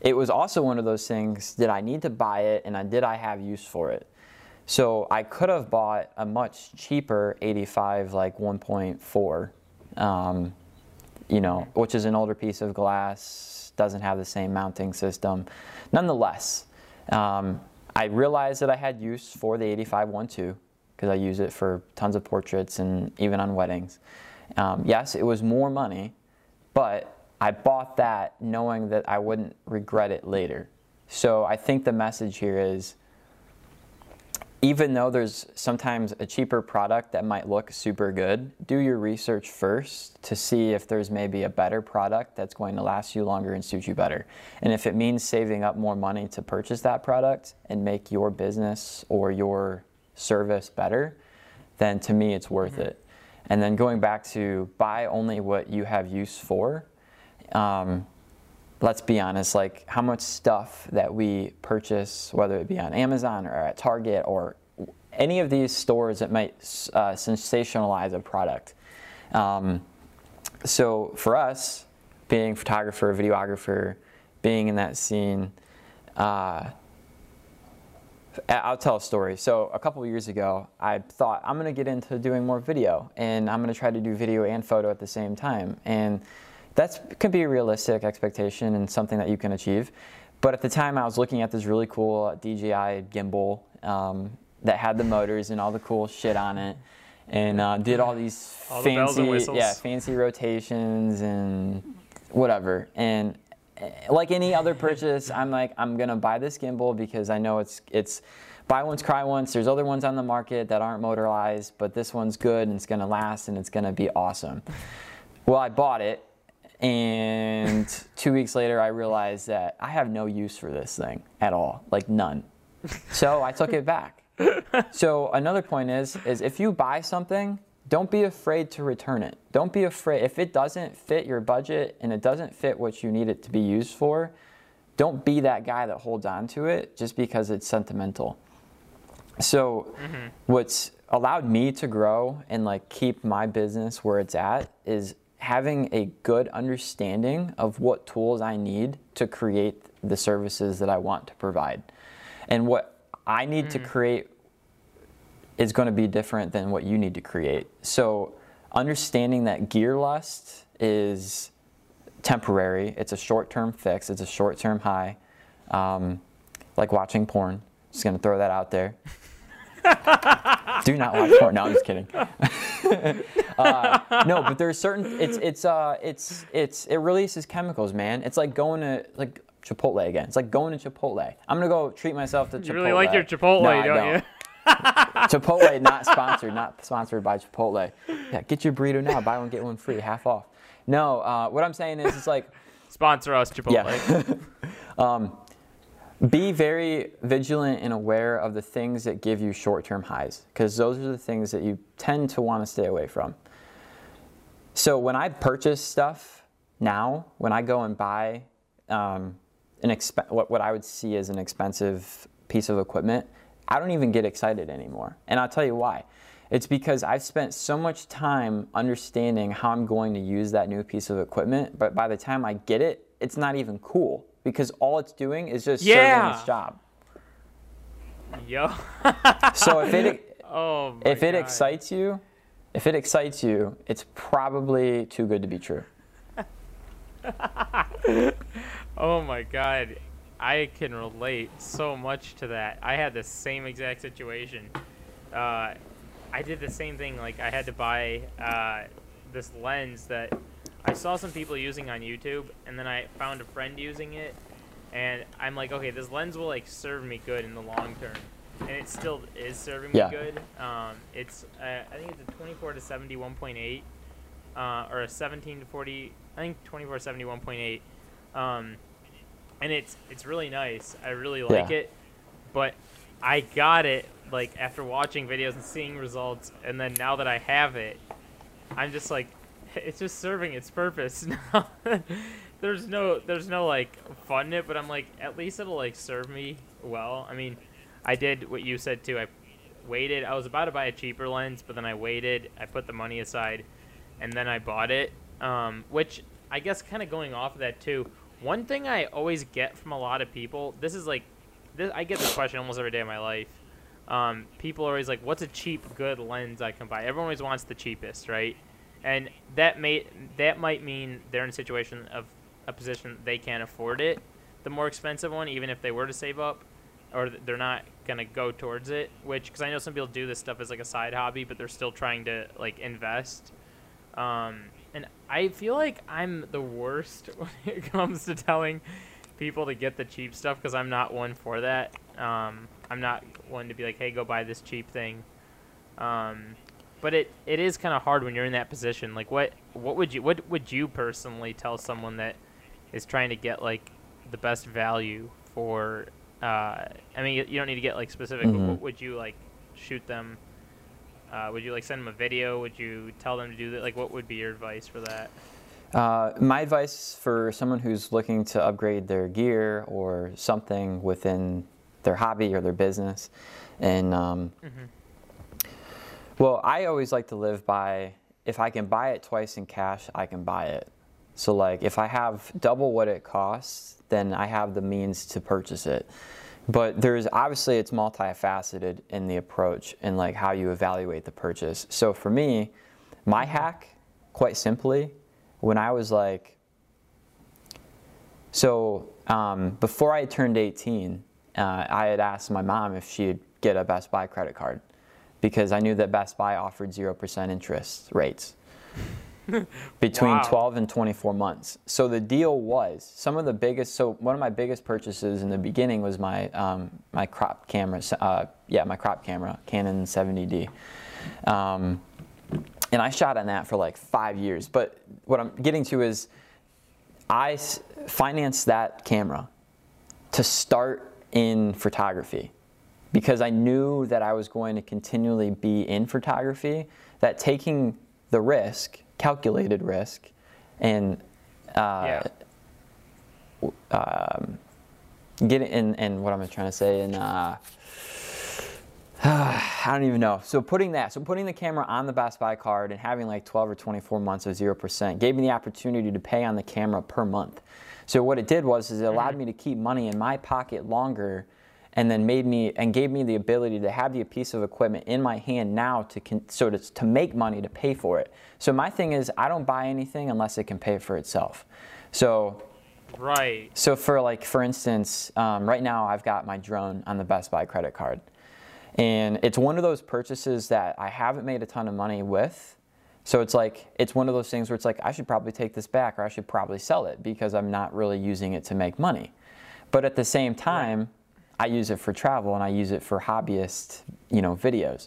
it was also one of those things, did I need to buy it and did I have use for it? So I could have bought a much cheaper 85 like 1.4, um, you know, which is an older piece of glass, doesn't have the same mounting system. Nonetheless, um, I realized that I had use for the 85 1.2 because I use it for tons of portraits and even on weddings. Um, yes, it was more money, but I bought that knowing that I wouldn't regret it later. So I think the message here is even though there's sometimes a cheaper product that might look super good, do your research first to see if there's maybe a better product that's going to last you longer and suit you better. And if it means saving up more money to purchase that product and make your business or your service better, then to me it's worth mm-hmm. it. And then going back to buy only what you have use for um, let's be honest, like how much stuff that we purchase, whether it be on Amazon or at Target or any of these stores that might uh, sensationalize a product. Um, so for us, being photographer, videographer, being in that scene, uh, I'll tell a story. So a couple years ago, I thought I'm going to get into doing more video, and I'm going to try to do video and photo at the same time. And that can be a realistic expectation and something that you can achieve. But at the time, I was looking at this really cool DJI gimbal um, that had the motors and all the cool shit on it, and uh, did all these all fancy, the yeah, fancy rotations and whatever. And eh, like any other purchase, I'm like, I'm gonna buy this gimbal because I know it's it's buy once, cry once. There's other ones on the market that aren't motorized, but this one's good and it's gonna last and it's gonna be awesome. Well, I bought it and two weeks later, I realized that I have no use for this thing at all, like none. So I took it back. So another point is, is if you buy something, don't be afraid to return it. Don't be afraid if it doesn't fit your budget and it doesn't fit what you need it to be used for. Don't be that guy that holds on to it just because it's sentimental. So mm-hmm. what's allowed me to grow and like keep my business where it's at is having a good understanding of what tools I need to create the services that I want to provide. And what I need mm. to create is going to be different than what you need to create. So, understanding that gear lust is temporary, it's a short term fix, it's a short term high, um, like watching porn. Just going to throw that out there. Do not watch porn. No, I'm just kidding. uh, no, but there's certain. It's it's uh it's it's it releases chemicals, man. It's like going to like Chipotle again. It's like going to Chipotle. I'm gonna go treat myself to Chipotle. You really like your Chipotle, no, don't, don't, you? Chipotle not sponsored, not sponsored by Chipotle. Yeah, get your burrito now. Buy one get one free, half off. No, uh, what I'm saying is, it's like sponsor us, Chipotle. Yeah. um, be very vigilant and aware of the things that give you short term highs, because those are the things that you tend to want to stay away from. So when I purchase stuff now, when I go and buy um, an exp- what, what I would see as an expensive piece of equipment, I don't even get excited anymore. And I'll tell you why. It's because I've spent so much time understanding how I'm going to use that new piece of equipment, but by the time I get it, it's not even cool because all it's doing is just Yeah. serving its job. Yo. So if it oh if it God. excites you, if it excites you, it's probably too good to be true. Oh my god. I can relate so much to that. I had the same exact situation. Uh, I did the same thing. Like, I had to buy uh, this lens that I saw some people using on YouTube, and then I found a friend using it, and I'm like, okay, this lens will, like, serve me good in the long term. And it still is serving me good. Um, it's, uh, I think it's a 24 to 70 1.8, uh, or a 17 to 40, I think 24 to 70 1.8. Um, and it's it's really nice. I really like Yeah. it, but I got it like after watching videos and seeing results, and then now that I have it, I'm just like, it's just serving its purpose now. there's no there's no like fun in it, but I'm like at least it'll like serve me well. I mean, I did what you said too. I waited. I was about to buy a cheaper lens, but then I waited. I put the money aside, and then I bought it. Um, which I guess kind of going off of that too. One thing I always get from a lot of people, this is like, this, I get this question almost every day of my life. Um, people are always like, "What's a cheap, good lens I can buy?" Everyone always wants the cheapest, right? And that may that might mean they're in a situation of a position they can't afford it, the more expensive one, even if they were to save up, or they're not gonna go towards it. Which, because I know some people do this stuff as like a side hobby, but they're still trying to like invest. Um, and I feel like I'm the worst when it comes to telling people to get the cheap stuff because I'm not one for that. Um, I'm not one to be like, hey, go buy this cheap thing. Um, but it, it is kind of hard when you're in that position. Like, what what would you what would you personally tell someone that is trying to get like the best value for? Uh, I mean, you, you don't need to get like specific. But Mhm. what would you like shoot them? Uh, would you like send them a video? Would you tell them to do that? Like, what would be your advice for that? Uh, my advice for someone who's looking to upgrade their gear or something within their hobby or their business, and um, well, I always like to live by if I can buy it twice in cash, I can buy it. So like if I have double what it costs, then I have the means to purchase it. But there's obviously it's multifaceted in the approach and like how you evaluate the purchase. So for me, my hack, quite simply, when I was like, so um, before I turned 18, uh, I had asked my mom if she'd get a Best Buy credit card because I knew that Best Buy offered 0% interest rates between Wow. 12 and 24 months. So the deal was some of the biggest. So one of my biggest purchases in the beginning was my um, my crop camera. Uh, yeah, my crop camera, Canon 70D. Um, and I shot on that for like five years. But what I'm getting to is, I financed that camera to start in photography because I knew that I was going to continually be in photography, that taking the risk, calculated risk, and uh, Yeah. um, getting and, and what am trying to say? And uh, I don't even know. So putting that, so putting the camera on the Best Buy card and having like 12 or 24 months of 0% gave me the opportunity to pay on the camera per month. So what it did was is it allowed me to keep money in my pocket longer and then made me and gave me the ability to have the piece of equipment in my hand now to con, so to, to make money to pay for it. So my thing is I don't buy anything unless it can pay for itself. So Right. so for like for instance, um, right now I've got my drone on the Best Buy credit card, and it's one of those purchases that I haven't made a ton of money with. So it's like it's one of those things where it's like I should probably take this back or I should probably sell it because I'm not really using it to make money. But at the same time, I use it for travel and I use it for hobbyist, you know, videos.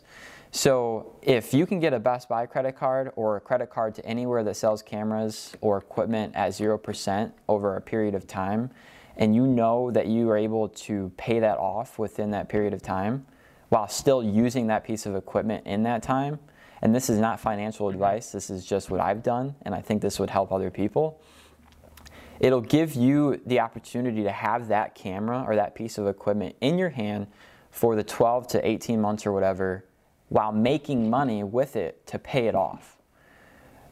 So if you can get a Best Buy credit card or a credit card to anywhere that sells cameras or equipment at 0% over a period of time, and you know that you are able to pay that off within that period of time while still using that piece of equipment in that time, and this is not financial mm-hmm. advice, this is just what I've done, and I think this would help other people it'll give you the opportunity to have that camera or that piece of equipment in your hand for the 12 to 18 months or whatever while making money with it to pay it off.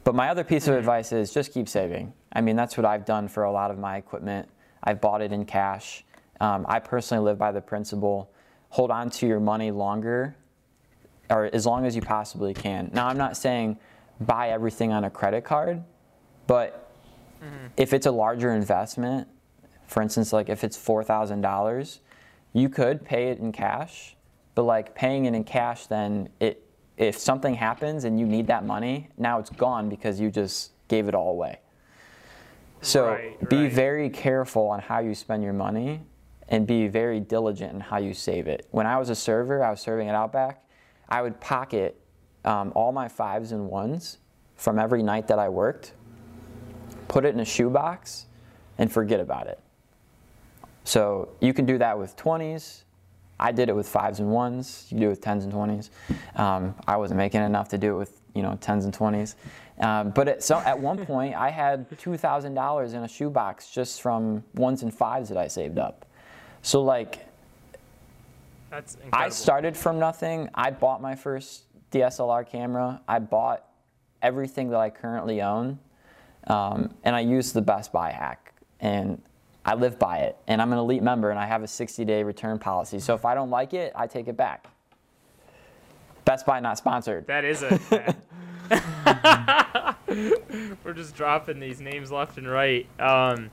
But my other piece of advice is just keep saving. I mean, that's what I've done for a lot of my equipment. I've bought it in cash. Um, I personally live by the principle hold on to your money longer or as long as you possibly can. Now, I'm not saying buy everything on a credit card, but mm-hmm. if it's a larger investment, for instance, like if it's $4,000, you could pay it in cash, but like paying it in cash, then it if something happens and you need that money, now it's gone because you just gave it all away. So right, be right. very careful on how you spend your money and be very diligent in how you save it. When I was a server, I was serving at Outback, I would pocket um, all my fives and ones from every night that I worked, put it in a shoebox, and forget about it. So you can do that with 20s. I did it with fives and ones. You do it with 10s and 20s. Um, I wasn't making enough to do it with you know 10s and 20s. Um, but at, so at one point, I had $2,000 in a shoebox just from ones and fives that I saved up. So like, I started from nothing. I bought my first DSLR camera. I bought everything that I currently own, um, and I use the Best Buy hack. And I live by it. And I'm an elite member, and I have a 60-day return policy. So if I don't like it, I take it back. Best Buy not sponsored. That is a. We're just dropping these names left and right. Um,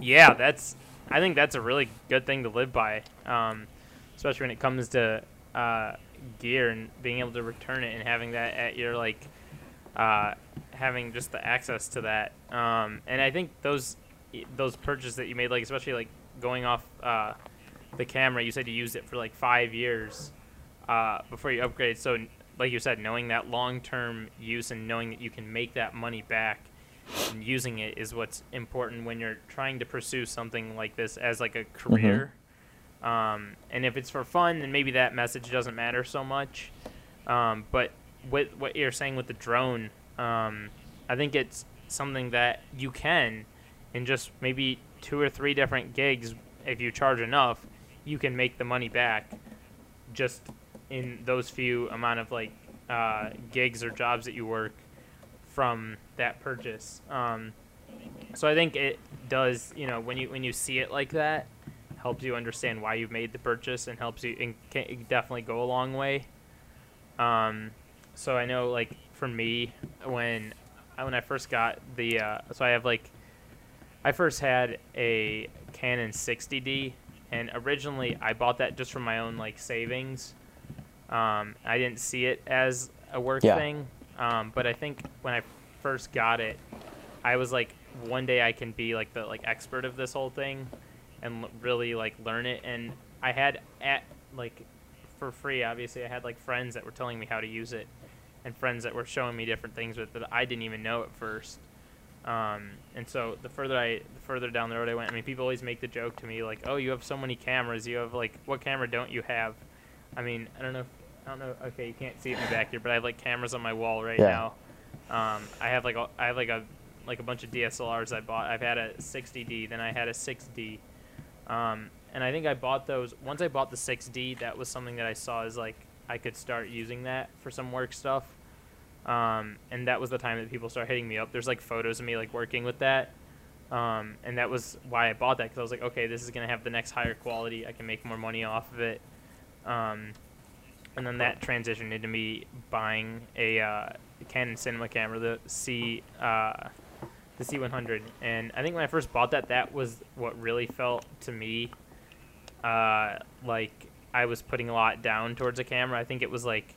yeah, that's. I think that's a really good thing to live by, um, especially when it comes to uh, gear and being able to return it and having that at your like, uh, having just the access to that. Um, and I think those those purchases that you made, like especially like going off uh, the camera, you said you used it for like five years uh, before you upgrade. So like you said, knowing that long-term use and knowing that you can make that money back and using it is what's important when you're trying to pursue something like this as like a career. Mm-hmm. Um, and if it's for fun, then maybe that message doesn't matter so much. Um, but with what you're saying with the drone, um, I think it's something that you can, in just maybe two or three different gigs, if you charge enough, you can make the money back just in those few amount of like uh, gigs or jobs that you work from that purchase. Um, so I think it does, you know, when you when you see it like that, helps you understand why you've made the purchase and helps you and can definitely go a long way. Um, so I know like for me when when I first got the uh, so I have like I first had a Canon 60D and originally I bought that just from my own like savings um, I didn't see it as a work yeah. thing, um, but I think when I first got it, I was like, one day I can be like the like expert of this whole thing, and l- really like learn it. And I had at like for free, obviously, I had like friends that were telling me how to use it, and friends that were showing me different things with that I didn't even know at first. Um, and so the further I, the further down the road I went, I mean, people always make the joke to me like, "Oh, you have so many cameras. You have like, what camera don't you have?" I mean, I don't know if I don't know. Okay, you can't see me back here, but I have like cameras on my wall right yeah. now. Um, I have like a, I have like a like a bunch of DSLRs I bought. I've had a 60D, then I had a 6D, um, and I think I bought those. Once I bought the 6D, that was something that I saw as like I could start using that for some work stuff. Um, and that was the time that people started hitting me up. There's like photos of me like working with that. Um, and that was why I bought that because I was like, okay, this is gonna have the next higher quality. I can make more money off of it. Um, and then that transitioned into me buying a uh, Canon cinema camera, the C, uh, the C100. And I think when I first bought that, that was what really felt to me uh, like I was putting a lot down towards a camera. I think it was like,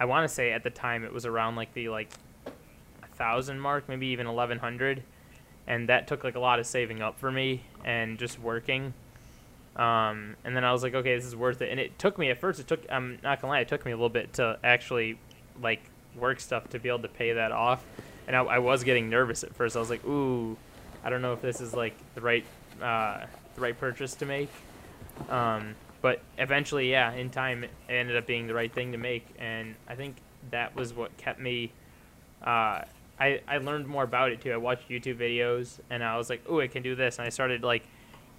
I want to say at the time it was around like the like a thousand mark, maybe even 1100, and that took like a lot of saving up for me and just working um, and then I was like, okay, this is worth it. And it took me at first. It took. I'm not gonna lie. It took me a little bit to actually like work stuff to be able to pay that off. And I, I was getting nervous at first. I was like, ooh, I don't know if this is like the right uh, the right purchase to make. Um, but eventually, yeah, in time, it ended up being the right thing to make. And I think that was what kept me. Uh, I I learned more about it too. I watched YouTube videos, and I was like, "Oh, I can do this. And I started like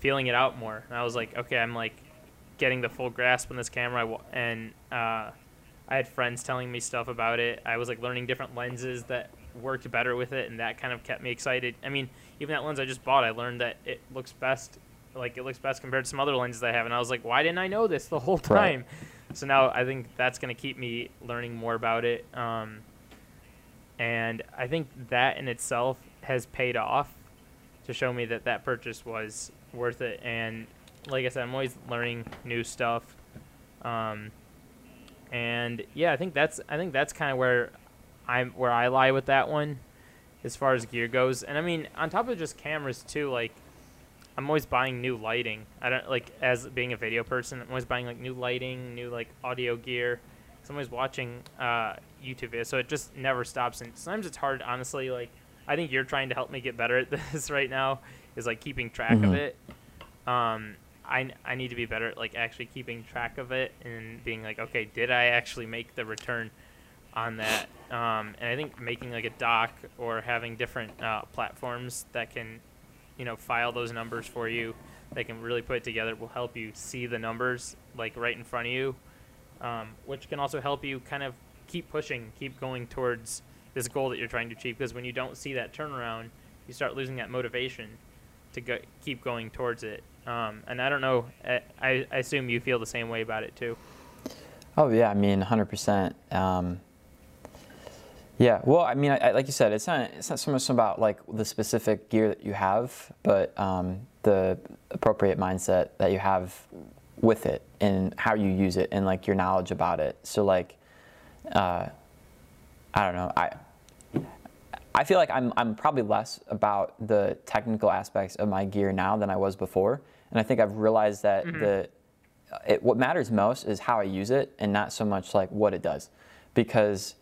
feeling it out more. And I was like, okay, I'm like getting the full grasp on this camera, and uh, I I had friends telling me stuff about it. I was like learning different lenses that worked better with it, and that kind of kept me excited. I mean, even that lens I just bought, I learned that it looks best, like it looks best compared to some other lenses I have, and I was like, why didn't I know this the whole time? Right. So now I think that's gonna keep me learning more about it, um, and I think that in itself has paid off to show me that that purchase was worth it. And like I said, I'm always learning new stuff. Um, and yeah, I think that's I think that's kind of where I'm where I lie with that one, as far as gear goes. And I mean, on top of just cameras too, like I'm always buying new lighting. I don't like as being a video person, I'm always buying like new lighting, new like audio gear. So I'm always watching uh, YouTube videos, so it just never stops. And sometimes it's hard, honestly. Like I think you're trying to help me get better at this right now, is like keeping track mm-hmm. of it. Um, I, I need to be better at like actually keeping track of it and being like, okay, did I actually make the return on that? Um, and I think making like a doc or having different uh, platforms that can, you know, file those numbers for you, They can really put it together, will help you see the numbers like right in front of you, um, which can also help you kind of keep pushing, keep going towards this goal that you're trying to achieve. Because when you don't see that turnaround, you start losing that motivation to go, keep going towards it. Um, and I don't know. I, I, assume you feel the same way about it too. Oh yeah, I mean, hundred um, percent. Yeah, well, I mean, I, I, like you said, it's not it's not so much about like the specific gear that you have, but um, the appropriate mindset that you have with it and how you use it and like your knowledge about it. So like, uh, I don't know, I I feel like I'm, I'm probably less about the technical aspects of my gear now than I was before. And I think I've realized that mm-hmm. the, it, what matters most is how I use it and not so much like what it does. Because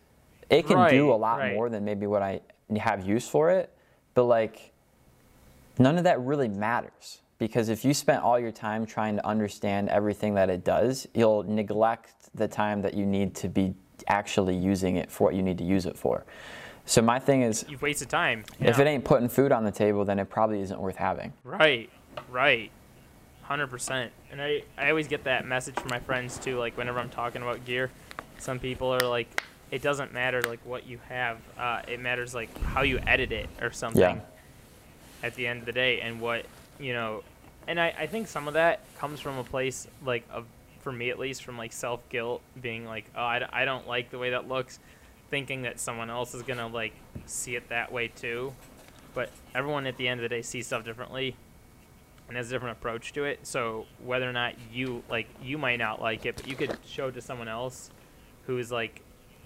it can right, do a lot right. more than maybe what I have use for it. But like, none of that really matters. Because if you spent all your time trying to understand everything that it does, you'll neglect the time that you need to be actually using it for what you need to use it for. So my thing is, you've wasted time. If it ain't putting food on the table, then it probably isn't worth having. Right, right, hundred percent. And I, I always get that message from my friends too. Like whenever I'm talking about gear, some people are like, it doesn't matter like what you have. Uh, it matters like how you edit it or something. Yeah. At the end of the day, and what you know, and I, I think some of that comes from a place like of, for me at least, from like self guilt, being like, oh, I, I don't like the way that looks thinking that someone else is gonna like see it that way too. But everyone at the end of the day sees stuff differently and has a different approach to it. So whether or not you like you might not like it, but you could show it to someone else who's like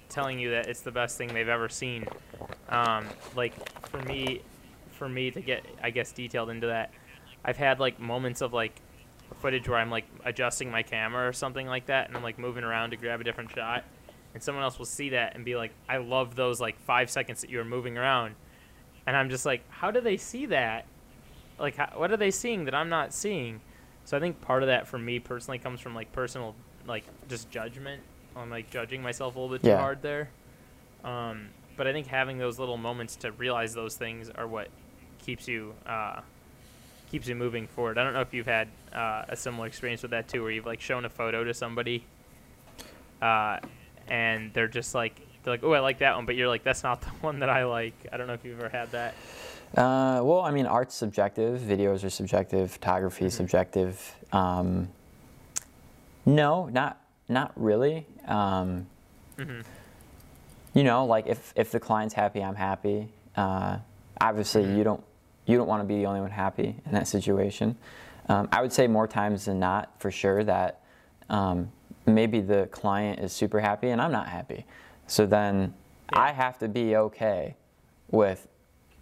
telling you that it's the best thing they've ever seen. Um, like for me, for me to get I guess detailed into that, I've had like moments of like footage where I'm like adjusting my camera or something like that, and I'm like moving around to grab a different shot, and someone else will see that and be like, I love those like five seconds that you were moving around. And I'm just like, how do they see that? Like, how, what are they seeing that I'm not seeing? So I think part of that for me personally comes from like personal, like just judgment on like judging myself a little bit too yeah. hard there. Um, but I think having those little moments to realize those things are what keeps you uh, keeps you moving forward. I don't know if you've had uh, a similar experience with that too, where you've like shown a photo to somebody, uh, and they're just like they're like, oh, I like that one, but you're like, that's not the one that I like. I don't know if you've ever had that. Uh, well, I mean, art's subjective, videos are subjective, photography is mm-hmm. subjective. Um, no, not not really. Um, mm-hmm. You know, like if if the client's happy, I'm happy. Uh, obviously, mm-hmm. you don't you don't want to be the only one happy in that situation. Um, I would say more times than not, for sure, that um, maybe the client is super happy and I'm not happy. So then yeah. I have to be okay with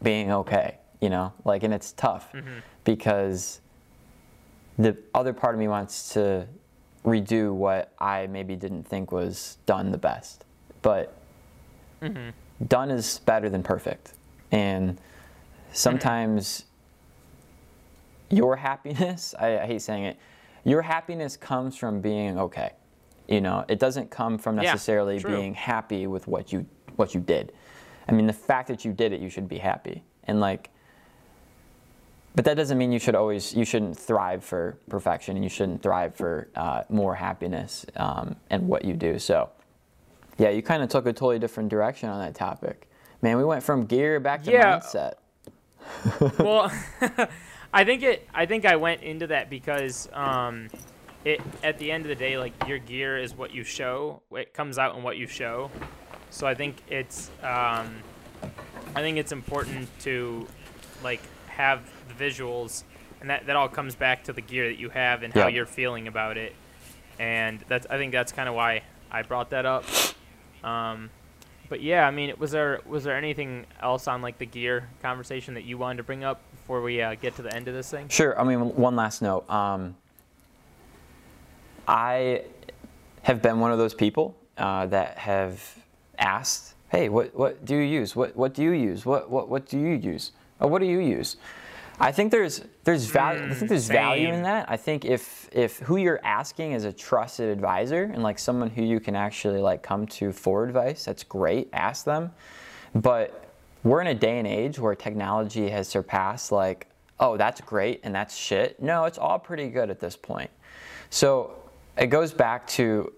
being okay, you know? Like, and it's tough mm-hmm. because the other part of me wants to redo what I maybe didn't think was done the best. But mm-hmm. done is better than perfect. And sometimes mm-hmm. your happiness, I, I hate saying it, your happiness comes from being okay. You know, it doesn't come from necessarily yeah, being happy with what you what you did. I mean, the fact that you did it, you should be happy. And like but that doesn't mean you should always you shouldn't thrive for perfection and you shouldn't thrive for uh, more happiness um, and what you do so yeah, you kind of took a totally different direction on that topic. Man, we went from gear back to Yeah. mindset. well, I think it. I think I went into that because um, it at the end of the day, like your gear is what you show. It comes out in what you show. So I think it's. Um, I think it's important to, like, have the visuals, and that that all comes back to the gear that you have and how you're feeling about it. And that's. I think that's kind of why I brought that up. Um, but yeah, I mean, was there was there anything else on like the gear conversation that you wanted to bring up before we uh, get to the end of this thing? Sure. I mean, one last note. Um, I have been one of those people uh, that have asked, "Hey, what what do you use? What what do you use? What what what do you use? Or what do you use?" I think there's there's value. I think mm, there's value in that. I think if if who you're asking is a trusted advisor and like someone who you can actually like come to for advice, that's great. Ask them. But we're in a day and age where technology has surpassed like, oh, that's great and that's shit. No, it's all pretty good at this point. So it goes back to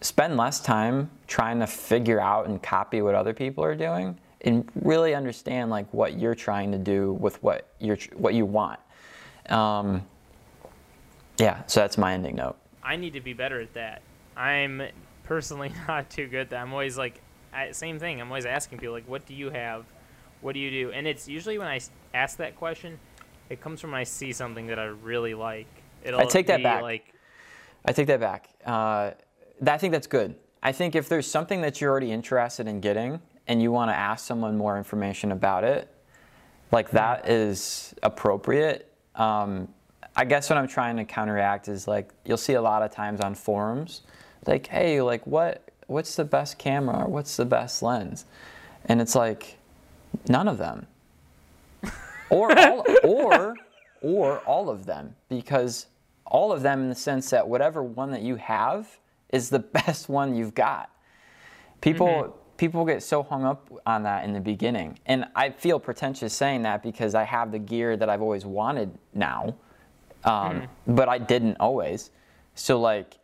spend less time trying to figure out and copy what other people are doing and really understand like what you're trying to do with what you're what you want. Um, yeah, so that's my ending note. I need to be better at that. I'm personally not too good at that. I'm always like, I, same thing. I'm always asking people like, what do you have? What do you do? And it's usually when I ask that question, it comes from when I see something that I really like. It'll I take that back. Like, I take that back. Uh, I think that's good. I think if there's something that you're already interested in getting and you want to ask someone more information about it, like that is appropriate. Um, I guess what I'm trying to counteract is like you'll see a lot of times on forums, like, hey, like what what's the best camera? Or what's the best lens, and it's like none of them, or all, or or all of them because all of them in the sense that whatever one that you have is the best one you've got. People people get so hung up on that in the beginning, and I feel pretentious saying that because I have the gear that I've always wanted now, um, but I didn't always. So like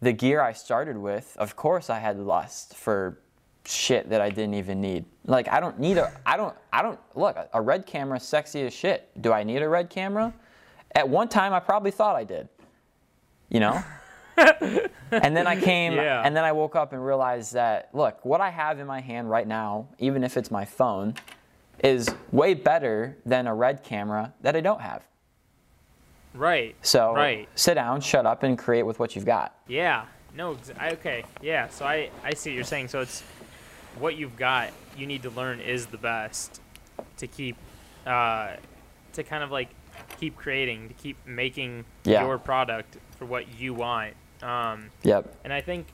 the gear I started with, of course I had lust for shit that I didn't even need. Like I don't need a I don't I don't look a red camera sexy as shit. Do I need a red camera? At one time I probably thought I did. You know? and then I came Yeah. and then I woke up and realized that look, what I have in my hand right now, even if it's my phone, is way better than a red camera that I don't have. right. So Right. sit down, shut up and create with what you've got. Yeah. No. I, okay. Yeah. So I I see what you're saying. So it's what you've got. You need to learn is the best to keep uh, to kind of like keep creating to keep making Yeah. your product for what you want. Um, Yep. and I think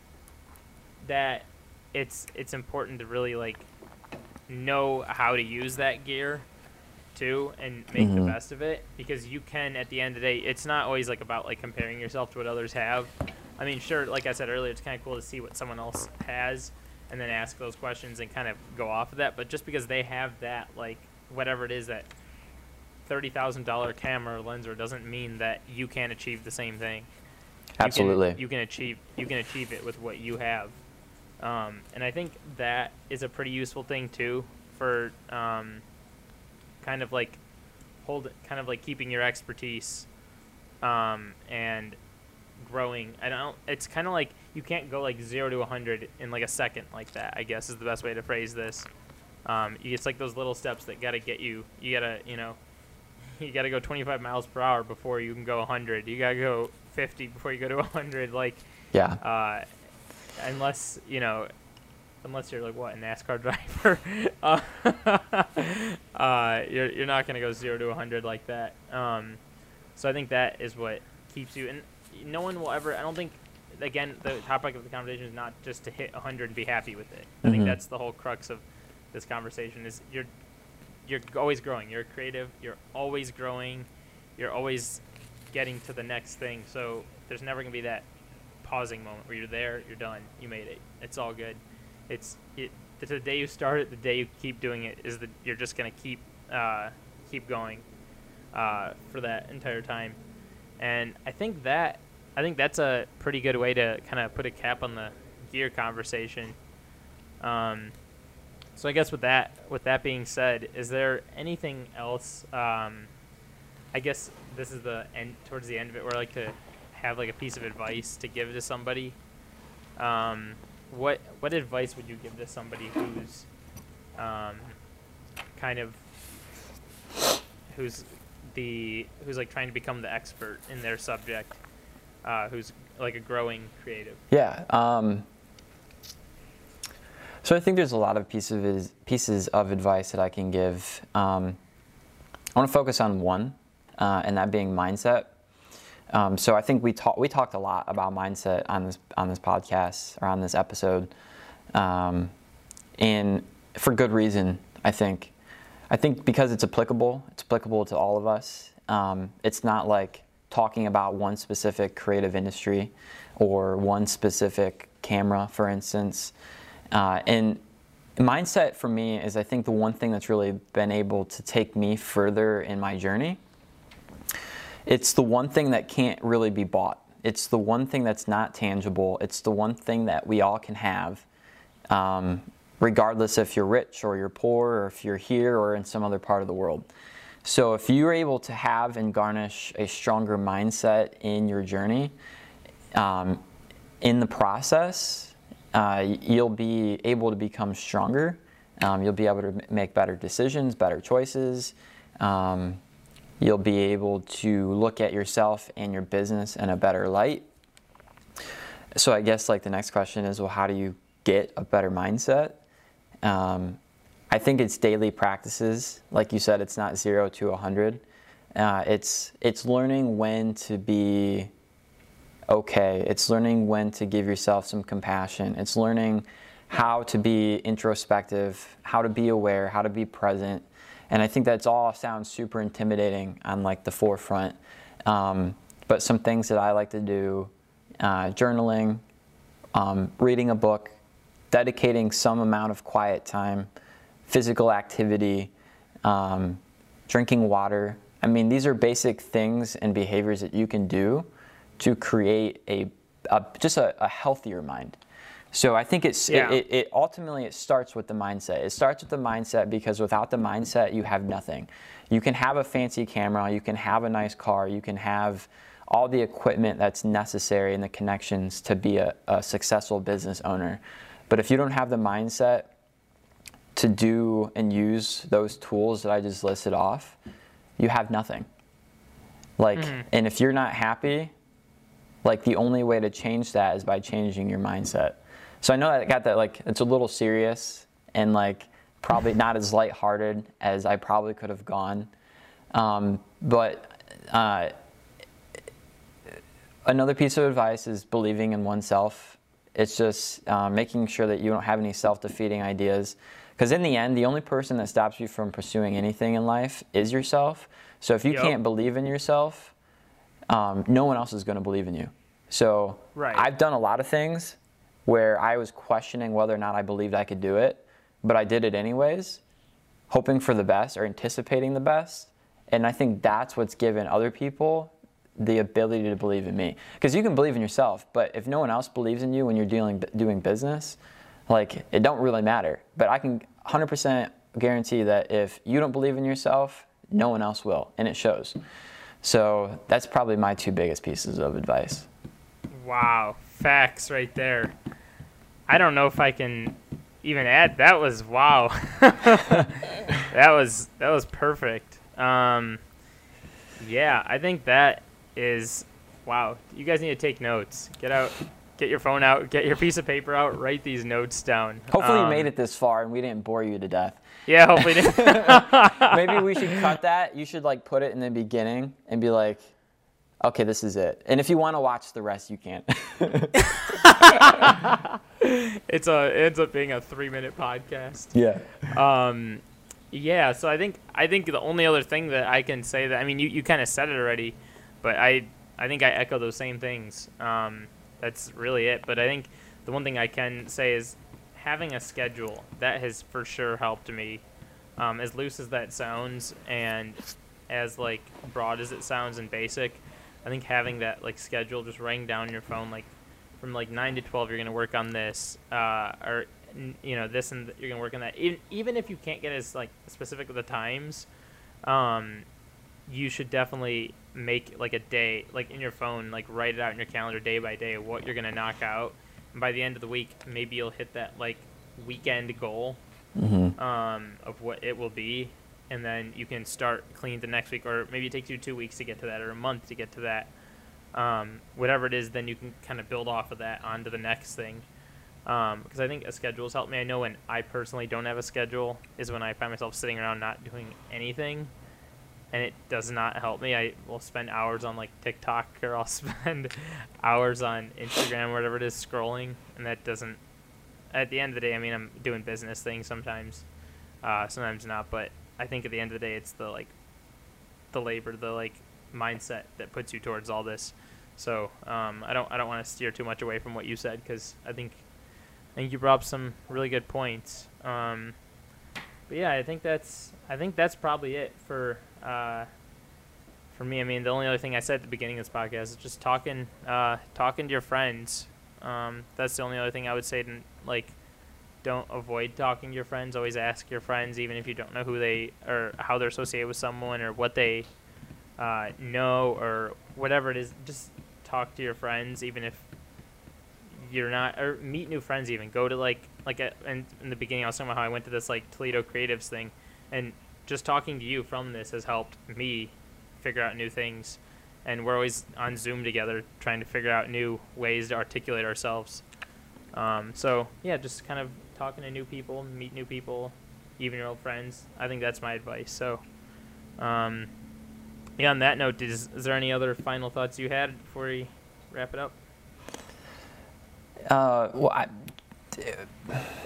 that it's it's important to really like know how to use that gear too and make the Mhm. best of it because you can at the end of the day it's not always like about like comparing yourself to what others have i mean sure like i said earlier it's kind of cool to see what someone else has and then ask those questions and kind of go off of that but just because they have that like whatever it is that $30000 camera lens or doesn't mean that you can't achieve the same thing you can- Absolutely. you can achieve you can achieve it with what you have um, and i think that is a pretty useful thing too for um, kind of like hold kind of like keeping your expertise um, and growing i don't it's kind of like you can't go like 0 to 100 in like a second like that i guess is the best way to phrase this um, you- it's like those little steps that gotta get you you gotta you know you got to go 25 miles per hour before you can go 100. You got to go 50 before you go to 100. Like, Yeah. uh, unless you know, unless you're like what a NASCAR driver, uh, uh, you're you're not gonna go zero to 100 like that. Um, so I think that is what keeps you. And no one will ever. I don't think. Again, the topic of the conversation is not just to hit 100 and be happy with it. I think Mhm. that's the whole crux of this conversation. Is you're you're always growing. You're creative. You're always growing. You're always getting to the next thing. So there's never gonna be that pausing moment where you're there, you're done, you made it. It's all good. It's it, the, day you start it, the day you keep doing it is that you're just gonna keep uh, keep going uh, for that entire time. And I think that I think that's a pretty good way to kind of put a cap on the gear conversation. Um, so I guess with that with that being said, is there anything else? Um, I guess this is the end towards the end of it where I like to have like a piece of advice to give to somebody. Um, what what advice would you give to somebody who's um, kind of who's the who's like trying to become the expert in their subject, uh, who's like a growing creative? Yeah. Um, so I think there's a lot of pieces pieces of advice that I can give. Um, I want to focus on one, uh, and that being mindset. Um, so I think we talked we talked a lot about mindset on this on this podcast or on this episode, um, and for good reason. I think, I think because it's applicable, it's applicable to all of us. Um, it's not like talking about one specific creative industry or one specific camera, for instance. Uh, and mindset for me is, I think, the one thing that's really been able to take me further in my journey. It's the one thing that can't really be bought. It's the one thing that's not tangible. It's the one thing that we all can have, um, regardless if you're rich or you're poor or if you're here or in some other part of the world. So if you're able to have and garnish a stronger mindset in your journey, um, in the process, uh, you'll be able to become stronger. Um, you'll be able to make better decisions, better choices. Um, you'll be able to look at yourself and your business in a better light. So I guess like the next question is, well, how do you get a better mindset? Um, I think it's daily practices. Like you said, it's not zero to a hundred. Uh, it's it's learning when to be okay. It's learning when to give yourself some compassion. It's learning how to be introspective, how to be aware, how to be present. And I think that's all sounds super intimidating on like the forefront. Um, but some things that I like to do, uh, journaling, um, reading a book, dedicating some amount of quiet time, physical activity, um, drinking water. I mean, these are basic things and behaviors that you can do to create a, a just a, a, healthier mind. So I think it's yeah. it, it, ultimately it starts with the mindset. It starts with the mindset because without the mindset, you have nothing. You can have a fancy camera, you can have a nice car, you can have all the equipment that's necessary and the connections to be a, a successful business owner. But if you don't have the mindset to do and use those tools that I just listed off, you have nothing. Like, mm-hmm. and if you're not happy, like the only way to change that is by changing your mindset. So I know I got that like it's a little serious and like probably not as lighthearted as I probably could have gone. Um, but uh, another piece of advice is believing in oneself. It's just uh, making sure that you don't have any self-defeating ideas. Because in the end, the only person that stops you from pursuing anything in life is yourself. So if you yep. can't believe in yourself, um, no one else is going to believe in you. So right. I've done a lot of things where I was questioning whether or not I believed I could do it, but I did it anyways, hoping for the best or anticipating the best. And I think that's what's given other people the ability to believe in me. Because you can believe in yourself, but if no one else believes in you when you're dealing doing business, like it don't really matter. But I can 100% guarantee that if you don't believe in yourself, no one else will, and it shows. So that's probably my two biggest pieces of advice. Wow, facts right there. I don't know if I can even add. That was wow. that was that was perfect. Um, yeah, I think that is wow. You guys need to take notes. Get out get your phone out, get your piece of paper out, write these notes down. Hopefully um, you made it this far and we didn't bore you to death. Yeah, hopefully. Maybe we should cut that. You should like put it in the beginning and be like, okay, this is it. And if you want to watch the rest, you can't. it's a it ends up being a three minute podcast. Yeah. Um, yeah. So I think I think the only other thing that I can say that I mean you, you kind of said it already, but I I think I echo those same things. Um, that's really it. But I think the one thing I can say is having a schedule that has for sure helped me. Um, as loose as that sounds, and as like broad as it sounds and basic, I think having that like schedule, just writing down your phone like from like nine to twelve, you're gonna work on this, uh, or you know this and you're gonna work on that. Even even if you can't get as like specific with the times, um, you should definitely make like a day like in your phone like write it out in your calendar day by day what you're gonna knock out and by the end of the week maybe you'll hit that like weekend goal Mm-hmm. um, of what it will be and then you can start clean the next week or maybe it takes you two weeks to get to that or a month to get to that um, whatever it is then you can kind of build off of that onto the next thing because i think a schedule's helped me i know when i personally don't have a schedule is when i find myself sitting around not doing anything and it does not help me. I will spend hours on like TikTok or I'll spend hours on Instagram or whatever it is scrolling, and that doesn't. At the end of the day, I mean, I'm doing business things sometimes, uh, sometimes not. But I think at the end of the day, it's the like, the labor, the like mindset that puts you towards all this. So um, I don't I don't want to steer too much away from what you said because I think I think you brought up some really good points. Um, but yeah, I think that's I think that's probably it for uh, for me. I mean, the only other thing I said at the beginning of this podcast is just talking uh, talking to your friends. Um, that's the only other thing I would say. To, like, don't avoid talking to your friends. Always ask your friends, even if you don't know who they or how they're associated with someone or what they uh, know or whatever it is. Just talk to your friends, even if you're not or meet new friends. Even go to like like a, in, in the beginning, I was talking about how I went to this like Toledo Creatives thing, and just talking to you from this has helped me figure out new things. And we're always on Zoom together trying to figure out new ways to articulate ourselves. Um, so, yeah, just kind of talking to new people, meet new people, even your old friends. I think that's my advice. So, um, yeah, on that note, is, is there any other final thoughts you had before we wrap it up? Uh, well, I,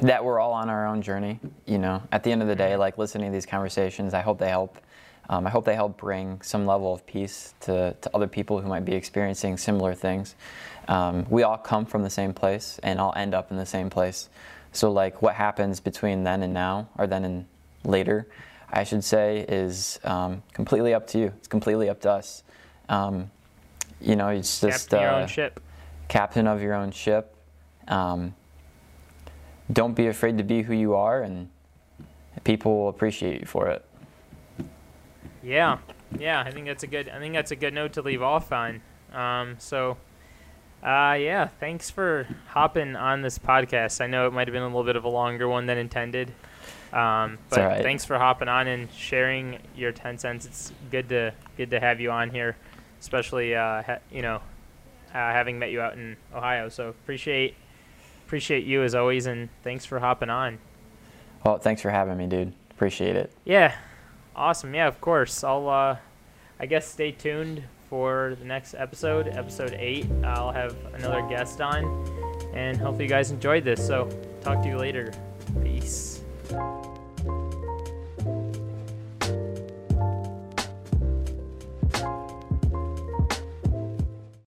that we're all on our own journey. You know, at the end of the day, like listening to these conversations, I hope they help. Um, I hope they help bring some level of peace to, to other people who might be experiencing similar things. Um, we all come from the same place and all end up in the same place. So, like, what happens between then and now, or then and later, I should say, is um, completely up to you. It's completely up to us. Um, you know, it's just Captain your uh, own ship. captain of your own ship. Um, don't be afraid to be who you are, and people will appreciate you for it. Yeah, yeah. I think that's a good. I think that's a good note to leave off on. Um, so, uh, yeah. Thanks for hopping on this podcast. I know it might have been a little bit of a longer one than intended. Um, but right. thanks for hopping on and sharing your ten cents. It's good to good to have you on here, especially uh, ha- you know uh, having met you out in Ohio. So appreciate appreciate you as always, and thanks for hopping on. Well, thanks for having me, dude. Appreciate it. Yeah, awesome. Yeah, of course. I'll, uh, I guess, stay tuned for the next episode, episode eight. I'll have another guest on, and hopefully you guys enjoyed this. So, talk to you later. Peace.